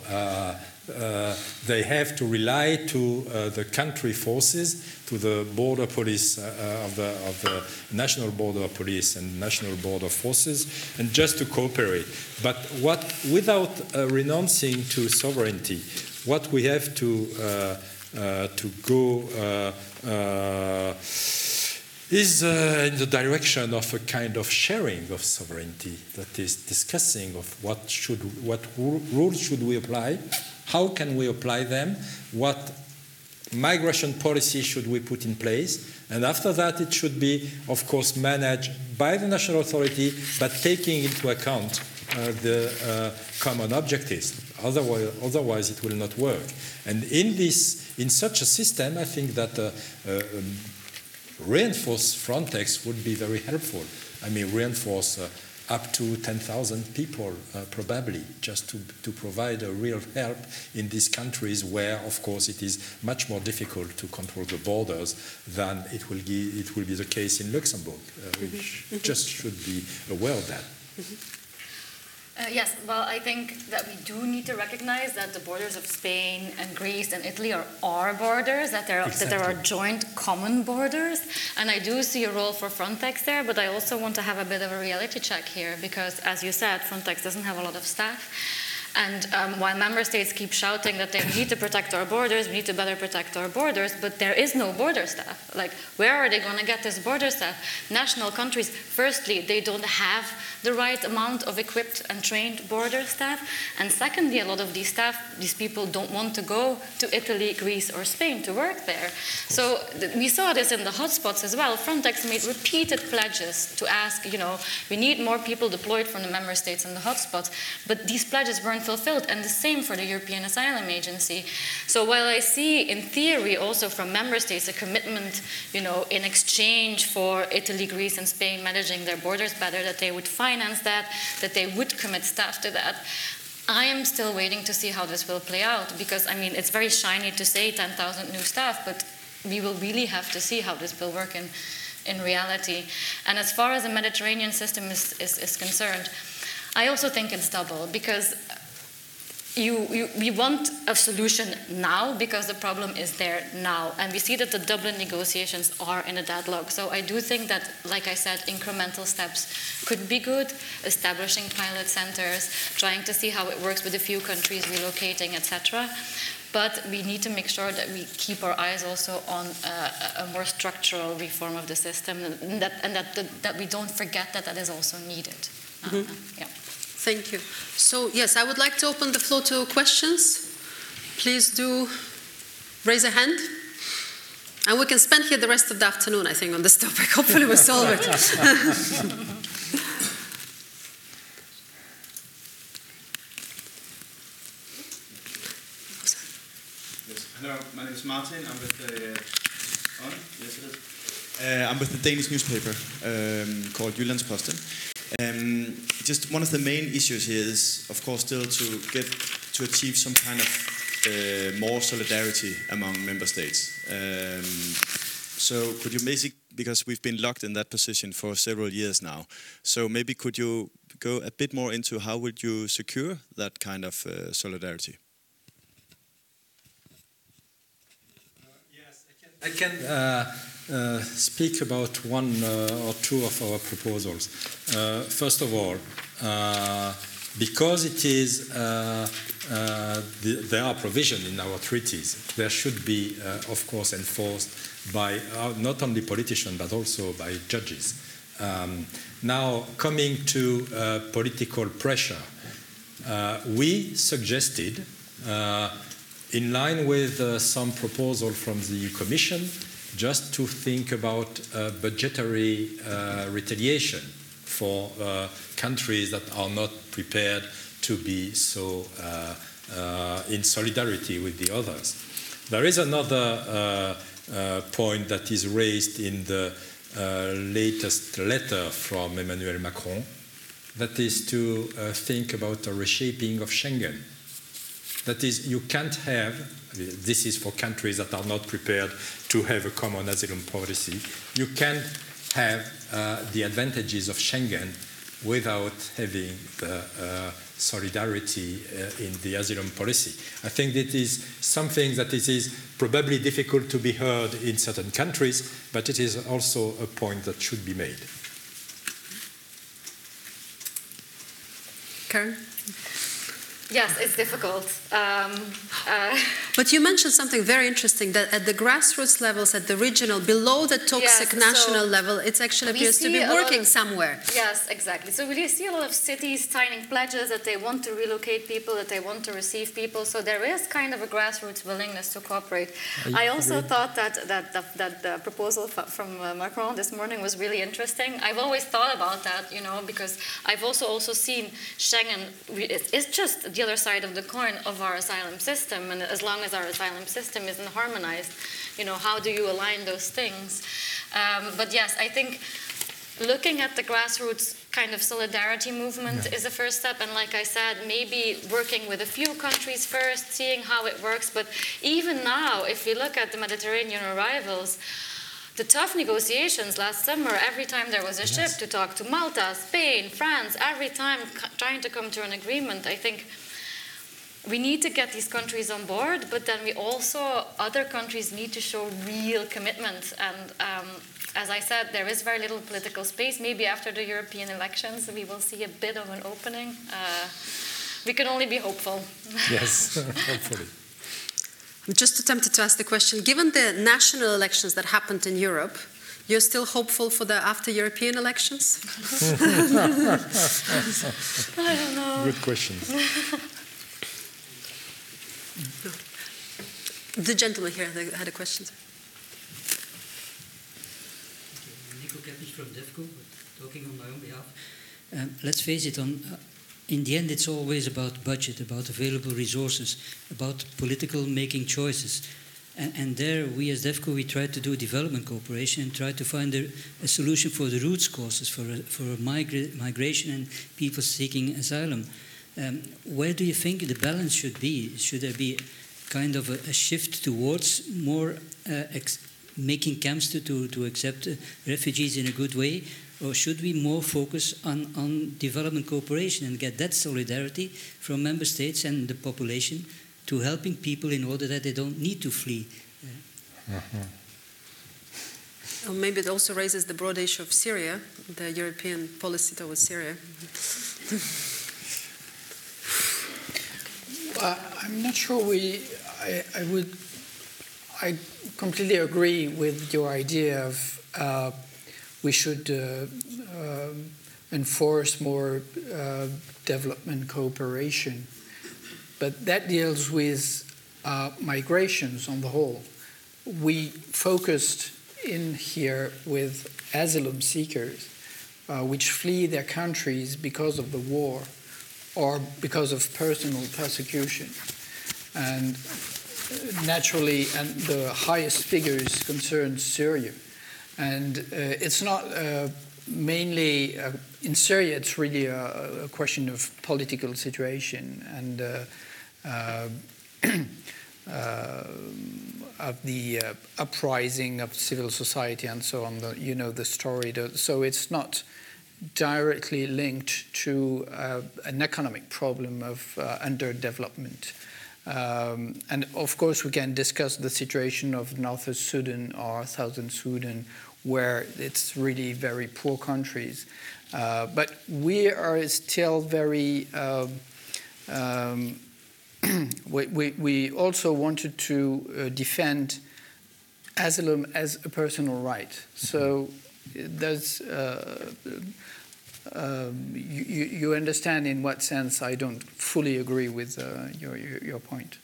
uh, uh, they have to rely to uh, the country forces, to the border police uh, of, the, of the national border police and national border forces, and just to cooperate. But what, without renouncing to sovereignty, what we have to to go is uh, in the direction of a kind of sharing of sovereignty that is discussing of what should what rules should we apply how can we apply them? What migration policy should we put in place? And after that, it should be, of course, managed by the national authority, but taking into account uh, the uh, common objectives. Otherwise, otherwise, it will not work. And in this, in such a system, I think that uh, reinforced Frontex would be very helpful. I mean, reinforce uh, up to 10,000 people, uh, probably, just to, to provide a real help in these countries where, of course, it is much more difficult to control the borders than it will, be, it will be the case in Luxembourg. Uh, we mm-hmm. just should be aware of that. Mm-hmm. Uh, yes, well, I think that we do need to recognize that the borders of Spain and Greece and Italy are our borders, that there, exactly. that there are joint common borders. And I do see a role for Frontex there, but I also want to have a bit of a reality check here because, as you said, Frontex doesn't have a lot of staff. And um, while member states keep shouting that they need to protect our borders, we need to better protect our borders, but there is no border staff. Like, where are they going to get this border staff? National countries, firstly, they don't have the right amount of equipped and trained border staff. And secondly, a lot of these staff, these people don't want to go to Italy, Greece, or Spain to work there. So we saw this in the hotspots as well. Frontex made repeated pledges to ask, you know, we need more people deployed from the member states in the hotspots. But these pledges weren't fulfilled, and the same for the European Asylum Agency. So while I see in theory also from member states a commitment, you know, in exchange for Italy, Greece, and Spain managing their borders better, that they would finance that, that they would commit staff to that. I am still waiting to see how this will play out because, I mean, it's very shiny to say 10,000 new staff, but we will really have to see how this will work in, in reality. And as far as the Mediterranean system is, is, is concerned, I also think it's double because you, you, we want a solution now because the problem is there now. And we see that the Dublin negotiations are in a deadlock. So I do think that, like I said, incremental steps could be good, establishing pilot centers, trying to see how it works with a few countries relocating, etc. But we need to make sure that we keep our eyes also on uh, a more structural reform of the system and that, and that, that we don't forget that that is also needed. Mm-hmm. Uh, yeah. Thank you. So, yes, I would like to open the floor to questions. Please do raise a hand. And we can spend here the rest of the afternoon, I think, on this topic. Hopefully, we'll solve it. Hello, my name is Martin. I'm with the uh, on. Yes, it is. Uh, I'm with the Danish newspaper um, called Jyllands-Posten. Um, just one of the main issues here is, of course, still to get to achieve some kind of uh, more solidarity among member states. Um, so, could you maybe, because we've been locked in that position for several years now, so maybe could you go a bit more into how would you secure that kind of uh, solidarity? Uh, yes, I can. Uh, uh, speak about one uh, or two of our proposals. Uh, first of all, because it is, uh, uh, the, there are provisions in our treaties. There should be, uh, of course, enforced by uh, not only politicians but also by judges. Um, now, coming to uh, political pressure, uh, we suggested, in line with uh, some proposal from the Commission, just to think about uh, budgetary uh, retaliation for uh, countries that are not prepared to be so uh, uh, in solidarity with the others. There is another point that is raised in the latest letter from Emmanuel Macron, that is to think about a reshaping of Schengen. That is, you can't have, this is for countries that are not prepared to have a common asylum policy, you can't have uh, the advantages of Schengen without having the uh, solidarity uh, in the asylum policy. I think that is something that it is probably difficult to be heard in certain countries, but it is also a point that should be made. Karen? Yes, it's difficult. Um, uh, but you mentioned something very interesting that at the grassroots levels, at the regional, below the toxic yes, national so level, it actually appears to be working of, somewhere. Yes, exactly. So we see a lot of cities signing pledges that they want to relocate people, that they want to receive people. So there is kind of a grassroots willingness to cooperate. I, I also thought that, that, that, that the proposal from uh, Macron this morning was really interesting. I've always thought about that, you know, because I've also also seen Schengen, it's just the other side of the coin of our asylum system. And as long as our asylum system isn't harmonized, you know, how do you align those things? Um, but yes, I think looking at the grassroots kind of solidarity movement yeah. is a first step. And like I said, maybe working with a few countries first, seeing how it works. But even now, if we look at the Mediterranean arrivals, the tough negotiations last summer, every time there was a yes. ship to talk to Malta, Spain, France, every time trying to come to an agreement, I think we need to get these countries on board, but then we also, other countries need to show real commitment. And um, as I said, there is very little political space. Maybe after the European elections, we will see a bit of an opening. Uh, we can only be hopeful. Yes, hopefully. I'm just attempted to ask the question given the national elections that happened in Europe, you're still hopeful for the after European elections? I don't know. Good question. The gentleman here had a question. Nico Keppich from DEFCO, talking on my own behalf. Um, let's face it, on, uh, in the end, it's always about budget, about available resources, about political making choices. And, and there, we as DEFCO, we try to do development cooperation and try to find a, a solution for the roots causes, for, a, for a migra migration and people seeking asylum. Um, where do you think the balance should be? Should there be kind of a, a shift towards more uh, making camps to, to, to accept uh, refugees in a good way? Or should we more focus on, on development cooperation and get that solidarity from member states and the population to helping people in order that they don't need to flee? Uh, mm-hmm. Or maybe it also raises the broad issue of Syria, the European policy towards Syria. Uh, I'm not sure we. I, I, would. I completely agree with your idea of uh, we should uh, uh enforce more uh, development cooperation, but that deals with uh, migrations on the whole. We focused in here with asylum seekers, which flee their countries because of the war or because of personal persecution. And naturally, and the highest figures concern Syria. And uh, it's not uh, mainly uh, in Syria, it's really a, a, question of political situation and uh, uh, uh, of the uprising of civil society and so on. The, you know the story. So it's not directly linked to uh, an economic problem of uh, underdevelopment. Um, and of course, we can discuss the situation of North Sudan or Southern Sudan, where it's really very poor countries. Uh, but we are still very. Um, um, we, we, we, also wanted to uh, defend asylum as a personal right. So there's. Uh, um, you, you, understand in what sense I don't fully agree with uh, your, your, your point.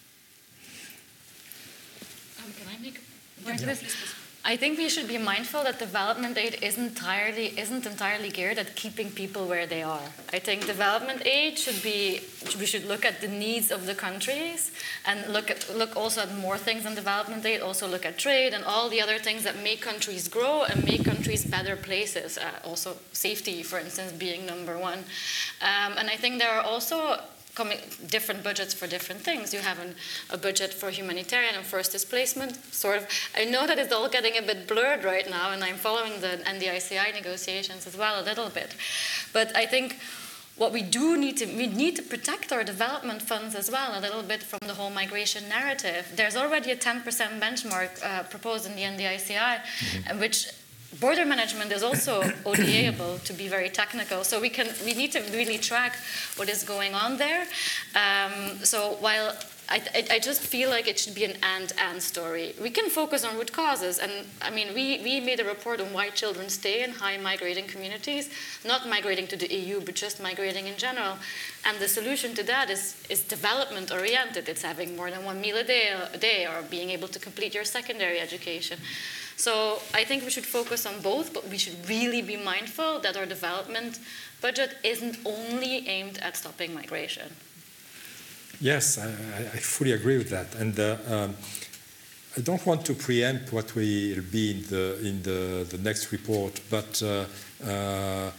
Um, can I make a point yeah. I think we should be mindful that development aid isn't entirely isn't entirely geared at keeping people where they are. I think development aid should be we should look at the needs of the countries and look at look also at more things than development aid. Also look at trade and all the other things that make countries grow and make countries better places. Uh, also safety, for instance, being number one. Um, and I think there are also coming, different budgets for different things. You have an, a budget for humanitarian and first displacement, sort of. I know that it's all getting a bit blurred right now, and I'm following the NDICI negotiations as well a little bit. But I think what we do need to we need to protect our development funds as well a little bit from the whole migration narrative. There's already a 10% benchmark uh, proposed in the NDICI, mm-hmm. which border management is also ODA-able to be very technical. So we can we need to really track what is going on there. Um, so while I, I, just feel like it should be an and-and story. We can focus on root causes, and I mean, we, we made a report on why children stay in high migrating communities, not migrating to the EU, but just migrating in general. And the solution to that is, is development oriented. It's having more than one meal a day, a day, or being able to complete your secondary education. So I think we should focus on both, but we should really be mindful that our development budget isn't only aimed at stopping migration. Yes, I, I fully agree with that. And uh, um, I don't want to preempt what will be in the, in the, the next report, but uh, uh,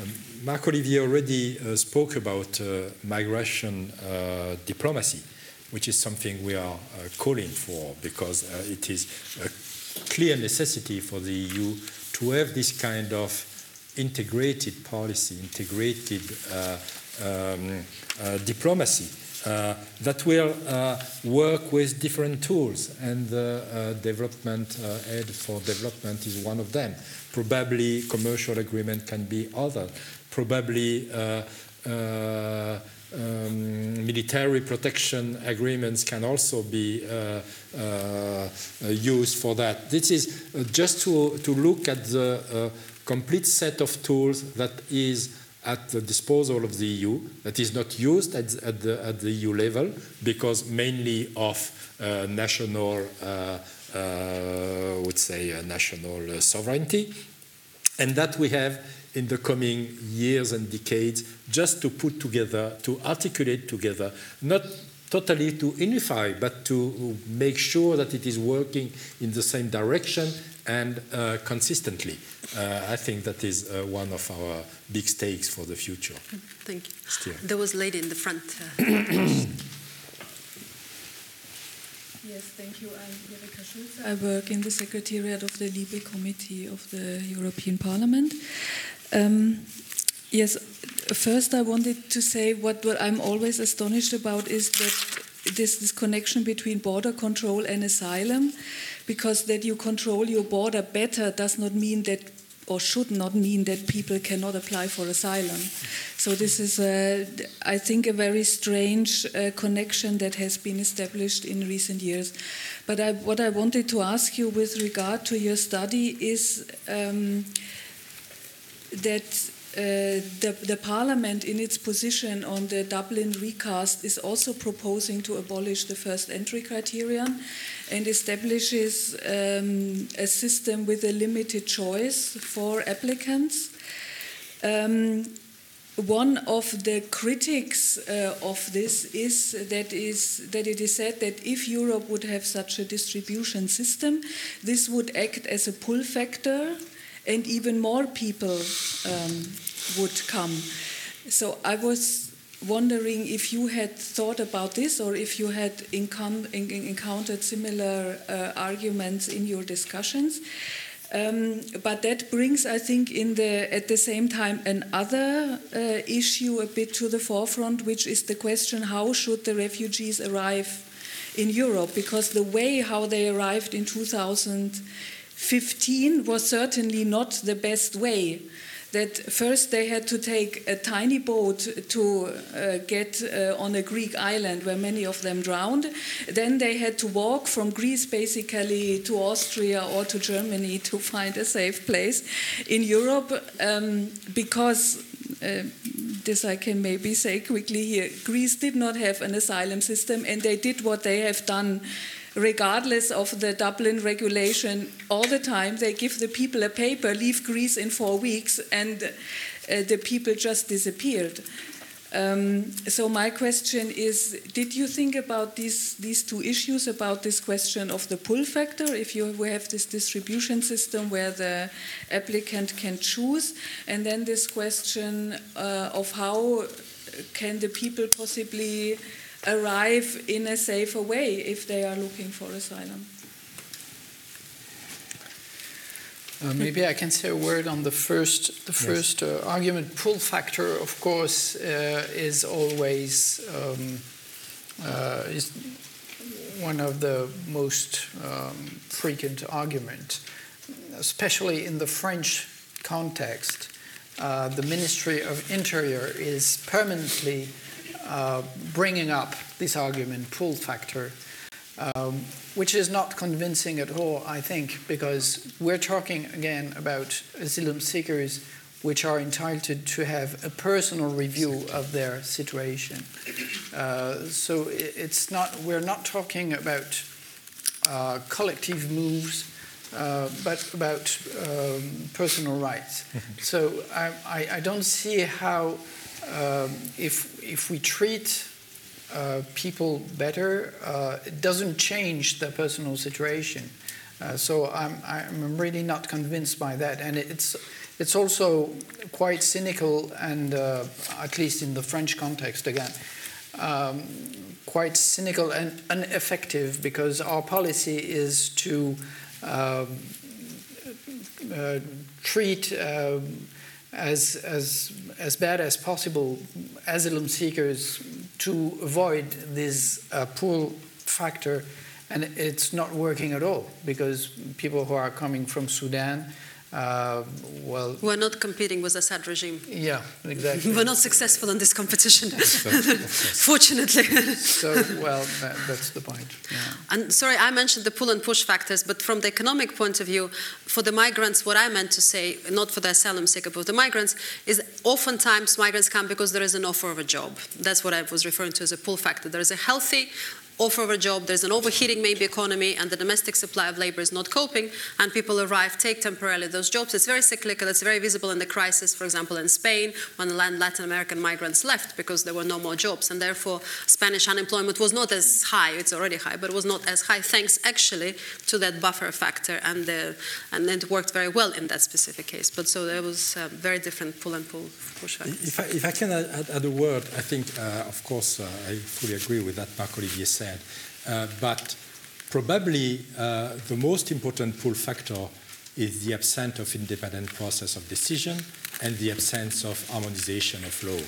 um, Marc Olivier already uh, spoke about uh, migration uh, diplomacy, which is something we are calling for because it is clear necessity for the EU to have this kind of integrated policy, integrated uh, um, uh, diplomacy uh, that will uh, work with different tools, and the uh, development uh, aid for development is one of them. Probably commercial agreement can be other. Probably um, military protection agreements can also be uh, uh, used for that. This is uh, just to, to look at the uh, complete set of tools that is at the disposal of the EU, that is not used at, at, the, at the EU level because mainly of uh, national, uh, would say, national sovereignty, and that we have in the coming years and decades just to put together, to articulate together, not totally to unify, but to make sure that it is working in the same direction and uh, consistently. Uh, I think that is uh, one of our big stakes for the future. Thank you. Still. There was a lady in the front. Yes, thank you. I'm Erika Schulze. I work in the Secretariat of the Libe Committee of the European Parliament. Um, yes, first I wanted to say what, what I'm always astonished about is that this, this connection between border control and asylum, because that you control your border better does not mean that or should not mean that people cannot apply for asylum. So this is, a, I think, a very strange uh, connection that has been established in recent years. But I, what I wanted to ask you with regard to your study is um, that uh, the, the, parliament, in its position on the Dublin recast, is also proposing to abolish the first entry criterion and establishes um, a system with a limited choice for applicants. Um, one of the critics uh, of this is that, is that it is said that if Europe would have such a distribution system, this would act as a pull factor and even more people um, would come. So I was wondering if you had thought about this or if you had encountered similar uh, arguments in your discussions. Um, but that brings, I think, in the at the same time another uh, issue a bit to the forefront, which is the question: How should the refugees arrive in Europe? Because the way how they arrived in 2000 15 was certainly not the best way. that first they had to take a tiny boat to uh, get uh, on a Greek island where many of them drowned. Then they had to walk from Greece basically to Austria or to Germany to find a safe place in Europe um, because. Uh, this I can maybe say quickly here. Greece did not have an asylum system, and they did what they have done regardless of the Dublin regulation, all the time they give the people a paper, leave Greece in four weeks, and uh, the people just disappeared. Um, so my question is: Did you think about these these two issues? About this question of the pull factor, if you have this distribution system where the applicant can choose, and then this question uh, of how can the people possibly arrive in a safer way if they are looking for asylum. Uh, maybe I can say a word on the first, the first yes. uh, argument. Pull factor, of course, uh, is always um, uh, is one of the most um, frequent argument, especially in the French context. Uh, the Ministry of Interior is permanently uh, bringing up this argument, pull factor, um, which is not convincing at all, I think, because we're talking again about asylum seekers which are entitled to have a personal review of their situation. Uh, so it's not, we're not talking about uh, collective moves, uh, but about um, personal rights. so I, I, I, don't see how um, if, if we treat uh, people better, uh, it doesn't change their personal situation. Uh, so I'm, I'm really not convinced by that. And it's, it's also quite cynical, and uh, at least in the French context again, um, quite cynical and ineffective because our policy is to um, uh, treat um, as, as, as bad as possible asylum seekers to avoid this uh, pull factor. And it's not working at all because people who are coming from Sudan uh, well, we're not competing with the Assad regime. Yeah, exactly. we're not successful in this competition, fortunately. so, well, that, that's the point. Yeah. And sorry, I mentioned the pull and push factors, but from the economic point of view, for the migrants, what I meant to say, not for the asylum seeker, but for the migrants, is oftentimes migrants come because there is an offer of a job. That's what I was referring to as a pull factor. There is a healthy offer of a job, there's an overheating maybe economy, and the domestic supply of labor is not coping, and people arrive, take temporarily those jobs. It's very cyclical. It's very visible in the crisis, for example, in Spain, when Latin American migrants left because there were no more jobs, and therefore Spanish unemployment was not as high. It's already high, but it was not as high, thanks actually to that buffer factor, and the, and it worked very well in that specific case. But so there was a very different pull and pull push. If I, if I can add, add, a word, I think, uh, of course, uh, I fully agree with that Marc Olivier said said. Uh, but probably uh, the most important pull factor is the absence of independent process of decision and the absence of harmonization of law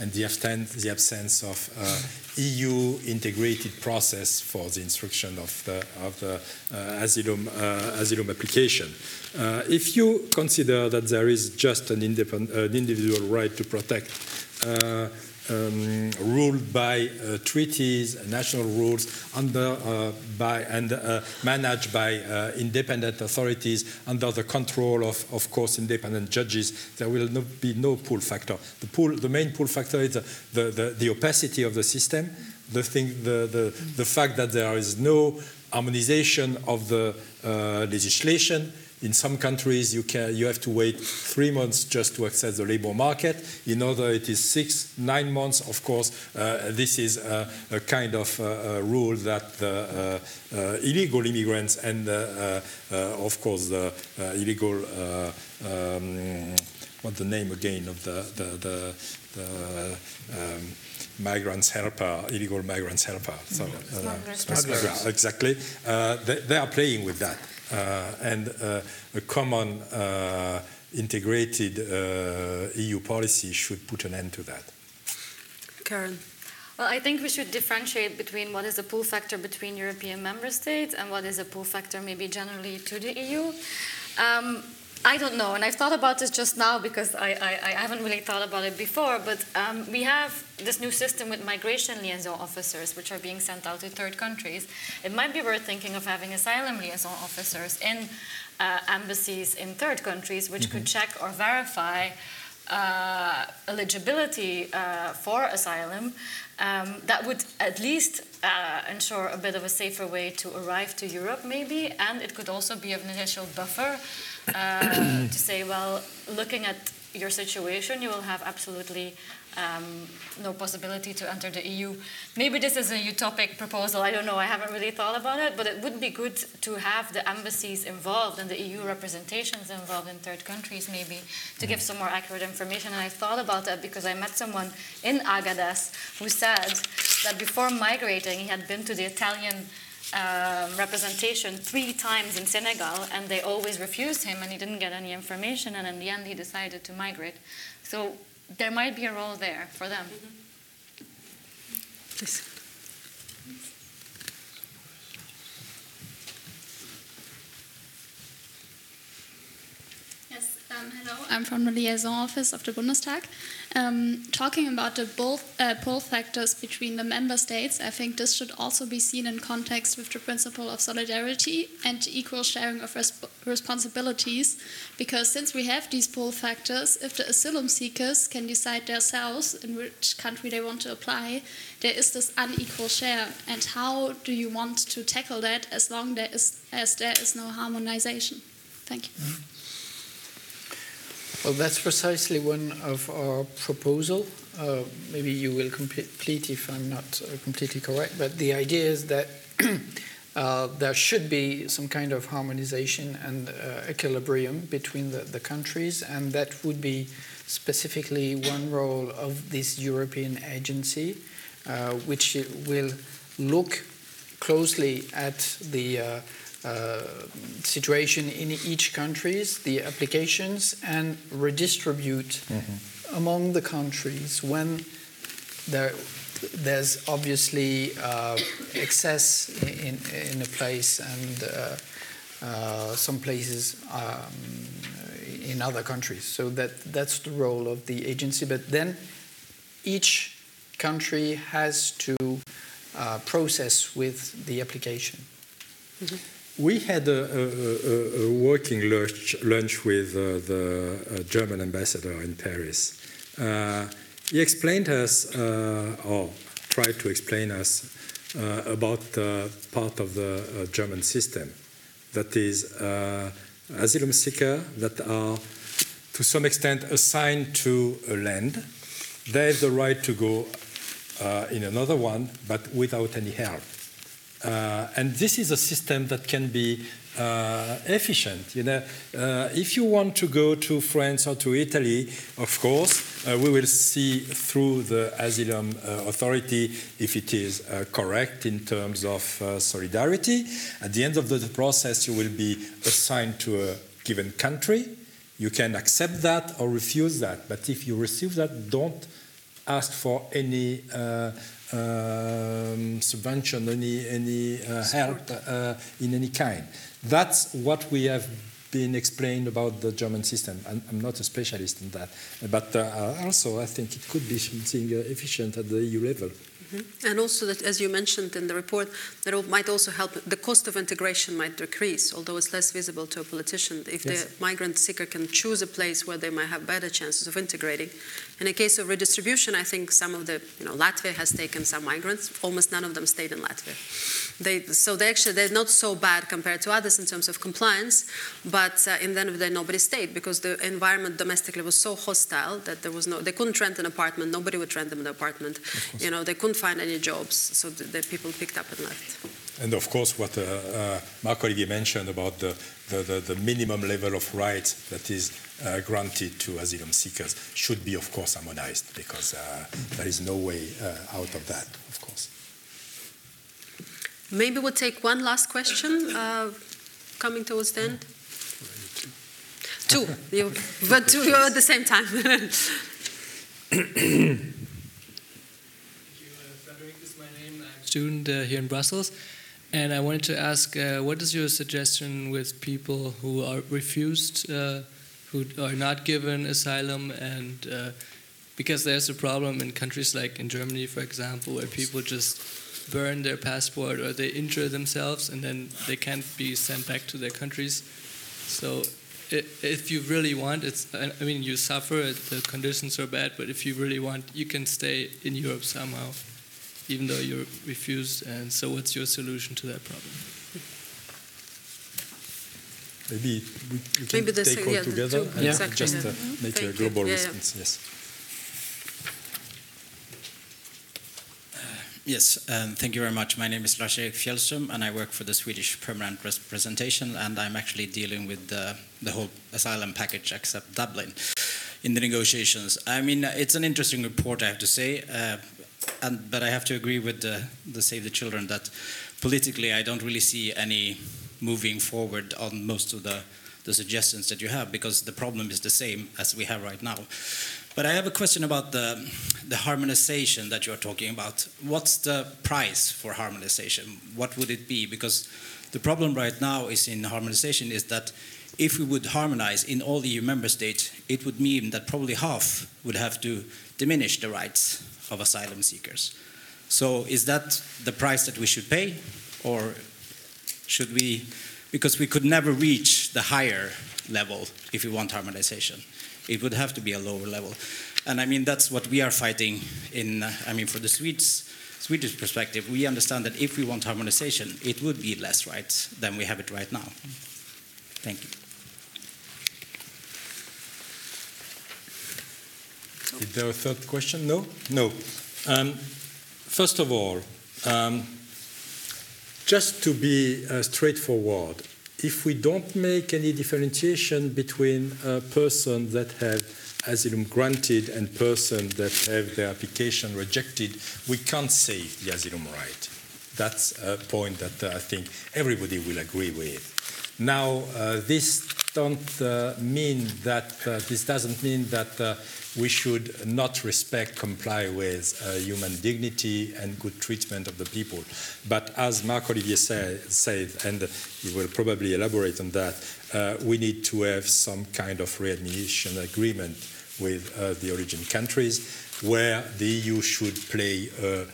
and the absence, of uh, EU integrated process for the instruction of the, of the uh, asylum, uh, asylum application. Uh, if you consider that there is just an, an individual right to protect um, ruled by uh, treaties, national rules, under, uh, by, and uh, managed by uh, independent authorities under the control of, of course, independent judges, there will no, be no pull factor. The, pull, the main pull factor is the, the, the, the opacity of the system, the, thing, the, the, the fact that there is no harmonization of the uh, legislation, in some countries, you, can, you have to wait three months just to access the labor market. In other, it is six, nine months. Of course, uh, this is a, a kind of uh, rule that the uh, uh, illegal immigrants and, uh, of course, the illegal, um, what the name again of the, the, the, the um, migrants helper, illegal migrants helper. So, uh, exactly. Uh, they, they, are playing with that. Uh, and uh, a common uh, integrated EU policy should put an end to that. Karen. Well, I think we should differentiate between what is a pull factor between European member states and what is a pull factor maybe generally to the EU. Um, I don't know, and I've thought about this just now because I, I, I haven't really thought about it before. But um, we have this new system with migration liaison officers, which are being sent out to third countries. It might be worth thinking of having asylum liaison officers in uh, embassies in third countries, which mm-hmm. could check or verify uh, eligibility uh, for asylum. Um, that would at least uh, ensure a bit of a safer way to arrive to Europe, maybe, and it could also be an initial buffer uh, to say, well, looking at your situation, you will have absolutely um, no possibility to enter the EU. Maybe this is a utopic proposal, I don't know, I haven't really thought about it, but it would be good to have the embassies involved and the EU representations involved in third countries, maybe, to give some more accurate information. And I thought about that because I met someone in Agadez who said that before migrating, he had been to the Italian um, representation three times in Senegal, and they always refused him, and he didn't get any information. And in the end, he decided to migrate. So there might be a role there for them. Mm-hmm. Um, hello, I'm from the liaison office of the Bundestag. Um, talking about the uh, pull factors between the member states, I think this should also be seen in context with the principle of solidarity and equal sharing of resp responsibilities. Because since we have these pull factors, if the asylum seekers can decide themselves in which country they want to apply, there is this unequal share. And how do you want to tackle that as long there is, as there is no harmonization? Thank you. Mm -hmm. Well, that's precisely one of our proposal. Uh, maybe you will complete if I'm not uh, completely correct, but the idea is that uh, there should be some kind of harmonization and uh, equilibrium between the, the, countries, and that would be specifically one role of this European agency, uh, which will look closely at the uh, situation in each countries, the applications, and redistribute mm-hmm. among the countries when there, there's obviously uh, excess in, in a place and uh, uh some places um, in other countries. So that, that's the role of the agency. But then each country has to uh, process with the application. Mm-hmm. We had a, a, a working lunch, lunch with uh, the uh, German ambassador in Paris. Uh, he explained us, uh, or tried to explain us, uh, about part of the German system. That is, asylum seekers that are to some extent assigned to a land. They have the right to go in another one, but without any help. Uh, and this is a system that can be uh, efficient. You know, uh, if you want to go to France or to Italy, of course, uh, we will see through the asylum uh, authority if it is uh, correct in terms of solidarity. At the end of the process, you will be assigned to a given country. You can accept that or refuse that. But if you receive that, don't ask for any um, subvention, any, any uh, help uh, in any kind. That's what we have been explained about the German system. I'm, I'm not a specialist in that, but uh, also I think it could be something uh, efficient at the EU level. Mm-hmm. And also, that, as you mentioned in the report, that might also help. The cost of integration might decrease, although it's less visible to a politician. If yes. the migrant seeker can choose a place where they might have better chances of integrating. In a case of redistribution, I think some of the, you know, Latvia has taken some migrants. Almost none of them stayed in Latvia. They, so they actually they're not so bad compared to others in terms of compliance, but uh, in the end of the day, nobody stayed because the environment domestically was so hostile that there was no they couldn't rent an apartment. Nobody would rent them an apartment. You know, they couldn't find any jobs, so the, the people picked up and left. And of course, what uh, uh, Marc-Olivier mentioned about the, the, the, the, minimum level of rights that is uh, granted to asylum seekers should be, of course, harmonized because uh, there is no way uh, out of that, of course. Maybe we'll take one last question uh, coming towards the end. Two, you, but two you at the same time. Thank you, Frederick is my name. I'm a student uh, here in Brussels. And I wanted to ask, uh, what is your suggestion with people who are refused, uh, who are not given asylum, and uh, because there's a problem in countries like in Germany, for example, where people just burn their passport or they injure themselves and then they can't be sent back to their countries. So if you really want, it's I mean you suffer, the conditions are bad, but if you really want, you can stay in Europe somehow even though you're refused. And so, what's your solution to that problem? Maybe we, we can Maybe take all yeah, together and yeah. just uh, make Thank a global yeah, response. Yes. Yes, um, thank you very much. My name is Lars-Erik Fjellström, and I work for the Swedish Permanent Representation, and I'm actually dealing with the, the whole asylum package except Dublin in the negotiations. I mean, it's an interesting report, I have to say. Uh, and, but I have to agree with the, the Save the Children that politically I don't really see any moving forward on most of the, the suggestions that you have because the problem is the same as we have right now. But I have a question about the, the harmonization that you're talking about. What's the price for harmonization? What would it be? Because the problem right now is in harmonization is that if we would harmonize in all EU member states, it would mean that probably half would have to diminish the rights of asylum seekers. So is that the price that we should pay, or should we? Because we could never reach the higher level if we want harmonization. It would have to be a lower level, and I mean that's what we are fighting in. Uh, I mean, for the Swedes. Swedish perspective, we understand that if we want harmonization, it would be less rights than we have it right now. Thank you. Is there a third question? No? No. Um, first of all, um, just to be uh, straightforward, if we don't make any differentiation between a person that have asylum granted and person that have their application rejected, we can't save the asylum right. That's a point that uh, I think everybody will agree with. Now, uh, this don't uh, mean that uh, this doesn't mean that uh, we should not respect, comply with uh, human dignity and good treatment of the people. But as Marc Olivier say, said, and he will probably elaborate on that, uh, we need to have some kind of readmission agreement with uh, the origin countries where the EU should play a,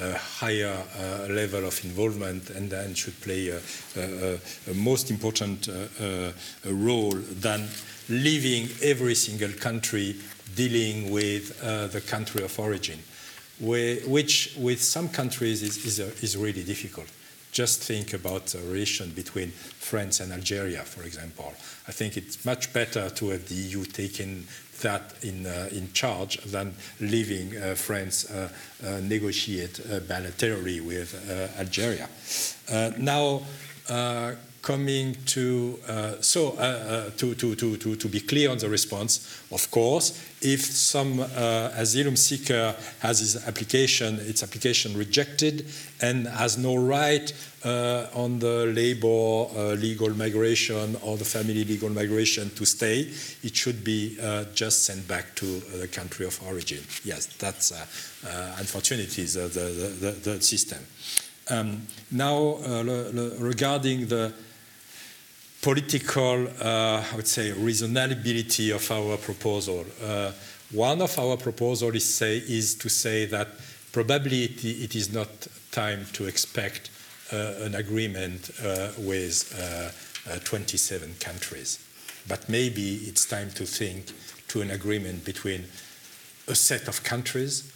a higher uh, level of involvement and then should play a, a, a most important uh, uh, role than leaving every single country dealing with the country of origin, which with some countries is, is, is, really difficult. Just think about the relation between France and Algeria, for example. I think it's much better to have the EU taking that in, uh, in charge than leaving uh, France uh, negotiate bilaterally with Algeria. now, coming to uh, so uh, uh, to, to, to, to, to be clear on the response of course if some uh, asylum seeker has his application its application rejected and has no right uh, on the labor uh, legal migration or the family legal migration to stay it should be just sent back to the country of origin. Yes that's unfortunately the, the, the, the system. Um, now regarding the political, uh, I would say, reasonability of our proposal. Uh, one of our proposals is, say, is to say that probably it, it is not time to expect uh, an agreement uh, with uh, uh, 27 countries. But maybe it's time to think to an agreement between a set of countries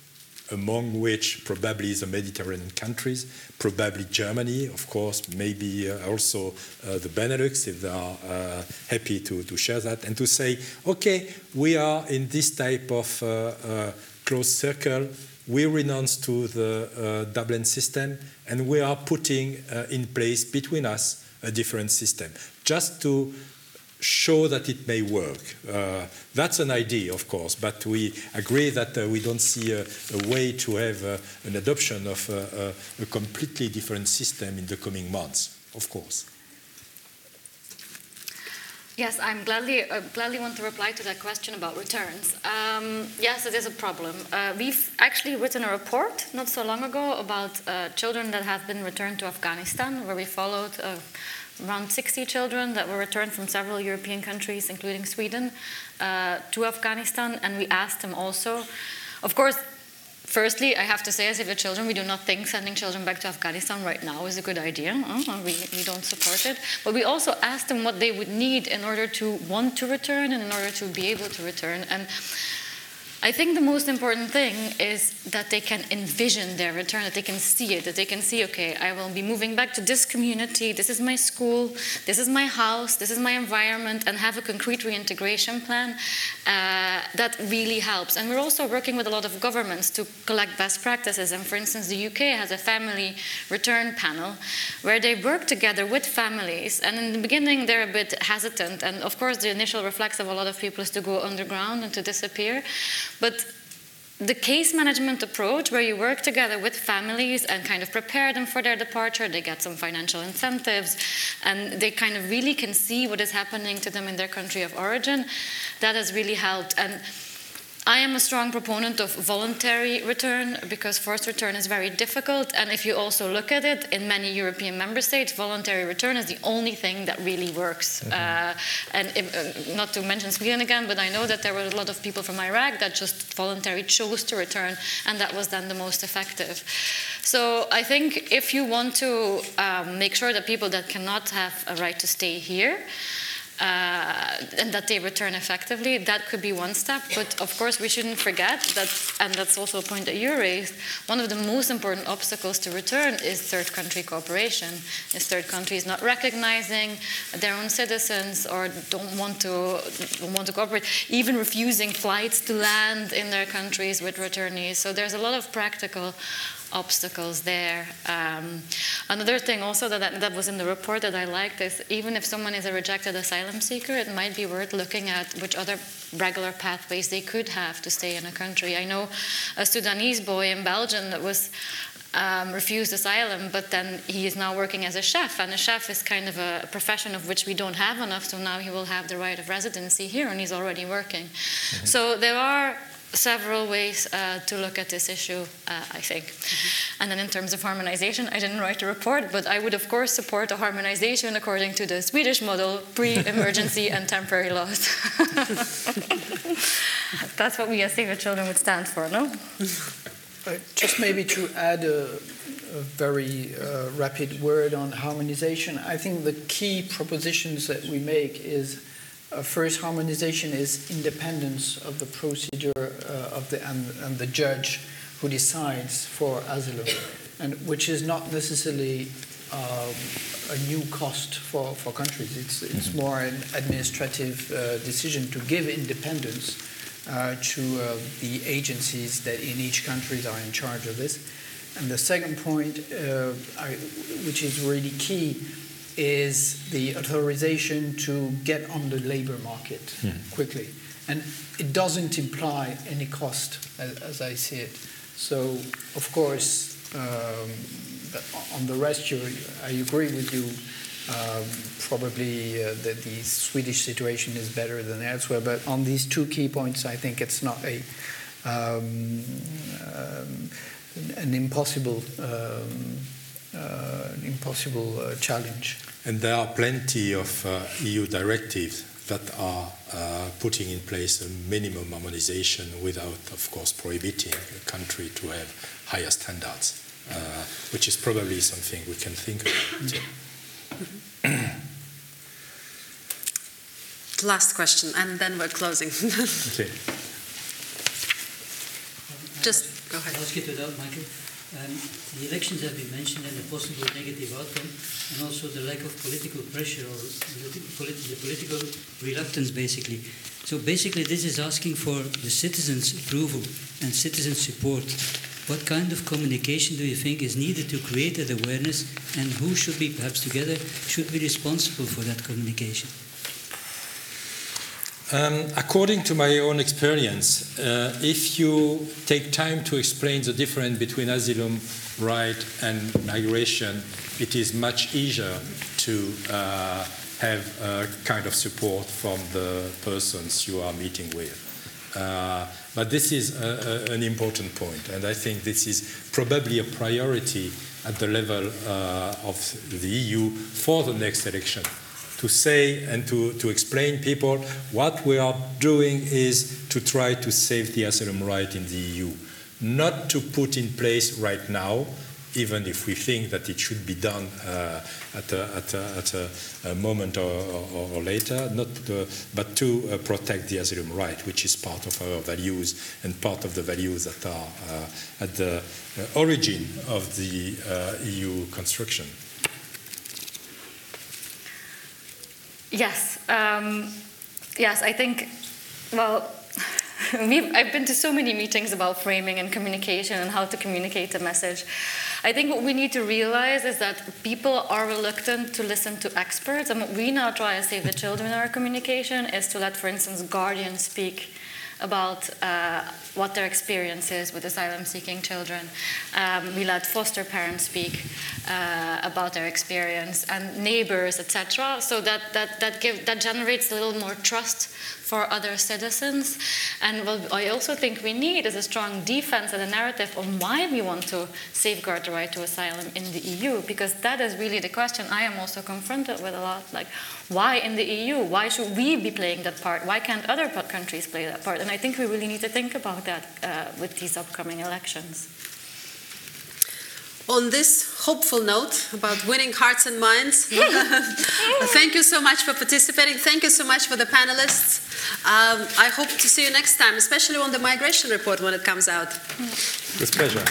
among which probably the Mediterranean countries, probably Germany, of course, maybe uh, also uh, the Benelux, if they are uh, happy to, to share that, and to say, okay, we are in this type of uh, uh, closed circle, we renounce to the uh, Dublin system, and we are putting in place between us a different system, just to show that it may work. Uh, that's an idea, of course, but we agree that uh, we don't see a, a way to have uh, an adoption of uh, uh, a completely different system in the coming months, of course. Yes, I'm gladly uh, gladly want to reply to that question about returns. Um, yes, it is a problem. Uh, we've actually written a report not so long ago about uh, children that have been returned to Afghanistan, where we followed uh, around 60 children that were returned from several European countries, including Sweden, uh, to Afghanistan, and we asked them also. Of course, Firstly, I have to say, as if the children, we do not think sending children back to Afghanistan right now is a good idea. Uh, we, we don't support it. But we also asked them what they would need in order to want to return and in order to be able to return. And I think the most important thing is that they can envision their return, that they can see it, that they can see, okay, I will be moving back to this community, this is my school, this is my house, this is my environment, and have a concrete reintegration plan. Uh, that really helps. And we're also working with a lot of governments to collect best practices. And for instance, the UK has a family return panel where they work together with families. And in the beginning, they're a bit hesitant. And of course, the initial reflex of a lot of people is to go underground and to disappear. But the case management approach, where you work together with families and kind of prepare them for their departure, they get some financial incentives, and they kind of really can see what is happening to them in their country of origin, that has really helped. And I am a strong proponent of voluntary return because forced return is very difficult. And if you also look at it, in many European member states, voluntary return is the only thing that really works. Mm-hmm. Uh, and if, uh, not to mention Sweden again, but I know that there were a lot of people from Iraq that just voluntarily chose to return, and that was then the most effective. So I think if you want to um, make sure that people that cannot have a right to stay here, uh, and that they return effectively, that could be one step. But of course, we shouldn't forget that, and that's also a point that you raised, one of the most important obstacles to return is third country cooperation. Is third countries not recognizing their own citizens or don't want to don't want to cooperate, even refusing flights to land in their countries with returnees. So there's a lot of practical obstacles there. Um, another thing also that, that was in the report that I liked is even if someone is a rejected asylum seeker, it might be worth looking at which other regular pathways they could have to stay in a country. I know a Sudanese boy in Belgium that was um, refused asylum, but then he is now working as a chef, and a chef is kind of a profession of which we don't have enough, so now he will have the right of residency here, and he's already working. Mm-hmm. So there are several ways uh, to look at this issue, uh, I think. Mm-hmm. And then in terms of harmonization, I didn't write a report, but I would of course support a harmonization according to the Swedish model, pre-emergency and temporary laws. That's what we as Save the Children would stand for, no? Uh, just maybe to add a, a very uh, rapid word on harmonization, I think the key propositions that we make is uh, first, harmonization is independence of the procedure uh, of the and, and, the judge who decides for asylum, and which is not necessarily um, a new cost for, for countries. It's it's mm-hmm. more an administrative uh, decision to give independence uh, to uh, the agencies that in each country are in charge of this. And the second point, uh, I, which is really key is the authorization to get on the labor market mm. quickly. And it doesn't imply any cost, as, as I see it. So, of course, um, on the rest, I agree with you. Um, probably uh, the, the, Swedish situation is better than elsewhere, but on these two key points, I think it's not a um, um, an impossible um, an impossible uh, challenge. And there are plenty of uh, EU directives that are uh, putting in place a minimum harmonization without, of course, prohibiting a country to have higher standards, uh, which is probably something we can think about. Last question, and then we're closing. okay. Just go ahead. Um, the elections have been mentioned and the possible negative outcome, and also the lack of political pressure or the, the political reluctance, basically. So basically, this is asking for the citizens' approval and citizen support. What kind of communication do you think is needed to create that awareness, and who should be, perhaps together, should be responsible for that communication? Um, according to my own experience, uh, if you take time to explain the difference between asylum right and migration, it is much easier to uh, have a kind of support from the persons you are meeting with. Uh, but this is a, a, an important point, and I think this is probably a priority at the level uh, of the EU for the next election. To say and to, to explain people what we are doing is to try to save the asylum right in the EU, not to put in place right now even if we think that it should be done uh, at, a, at, a, at a, a, moment or, or, or later, not to, but to uh, protect the asylum right, which is part of our values and part of the values that are uh, at the uh, origin of the uh, EU construction. Yes, um, yes, I think, well, I've been to so many meetings about framing and communication and how to communicate a message. I think what we need to realize is that people are reluctant to listen to experts. And what we now try to save the children in our communication is to let, for instance, guardians speak about uh, what their experience is with asylum seeking children. Um, we let foster parents speak uh, about their experience and neighbors, etc. So that, that, that, give, that generates a little more trust for other citizens. And what I also think we need is a strong defense and a narrative on why we want to safeguard the right to asylum in the EU, because that is really the question I am also confronted with a lot. Like, why in the EU? Why should we be playing that part? Why can't other countries play that part? And I think we really need to think about that uh, with these upcoming elections. On this hopeful note about winning hearts and minds, thank you so much for participating. Thank you so much for the panelists. Um, I hope to see you next time, especially on the migration report when it comes out. With pleasure.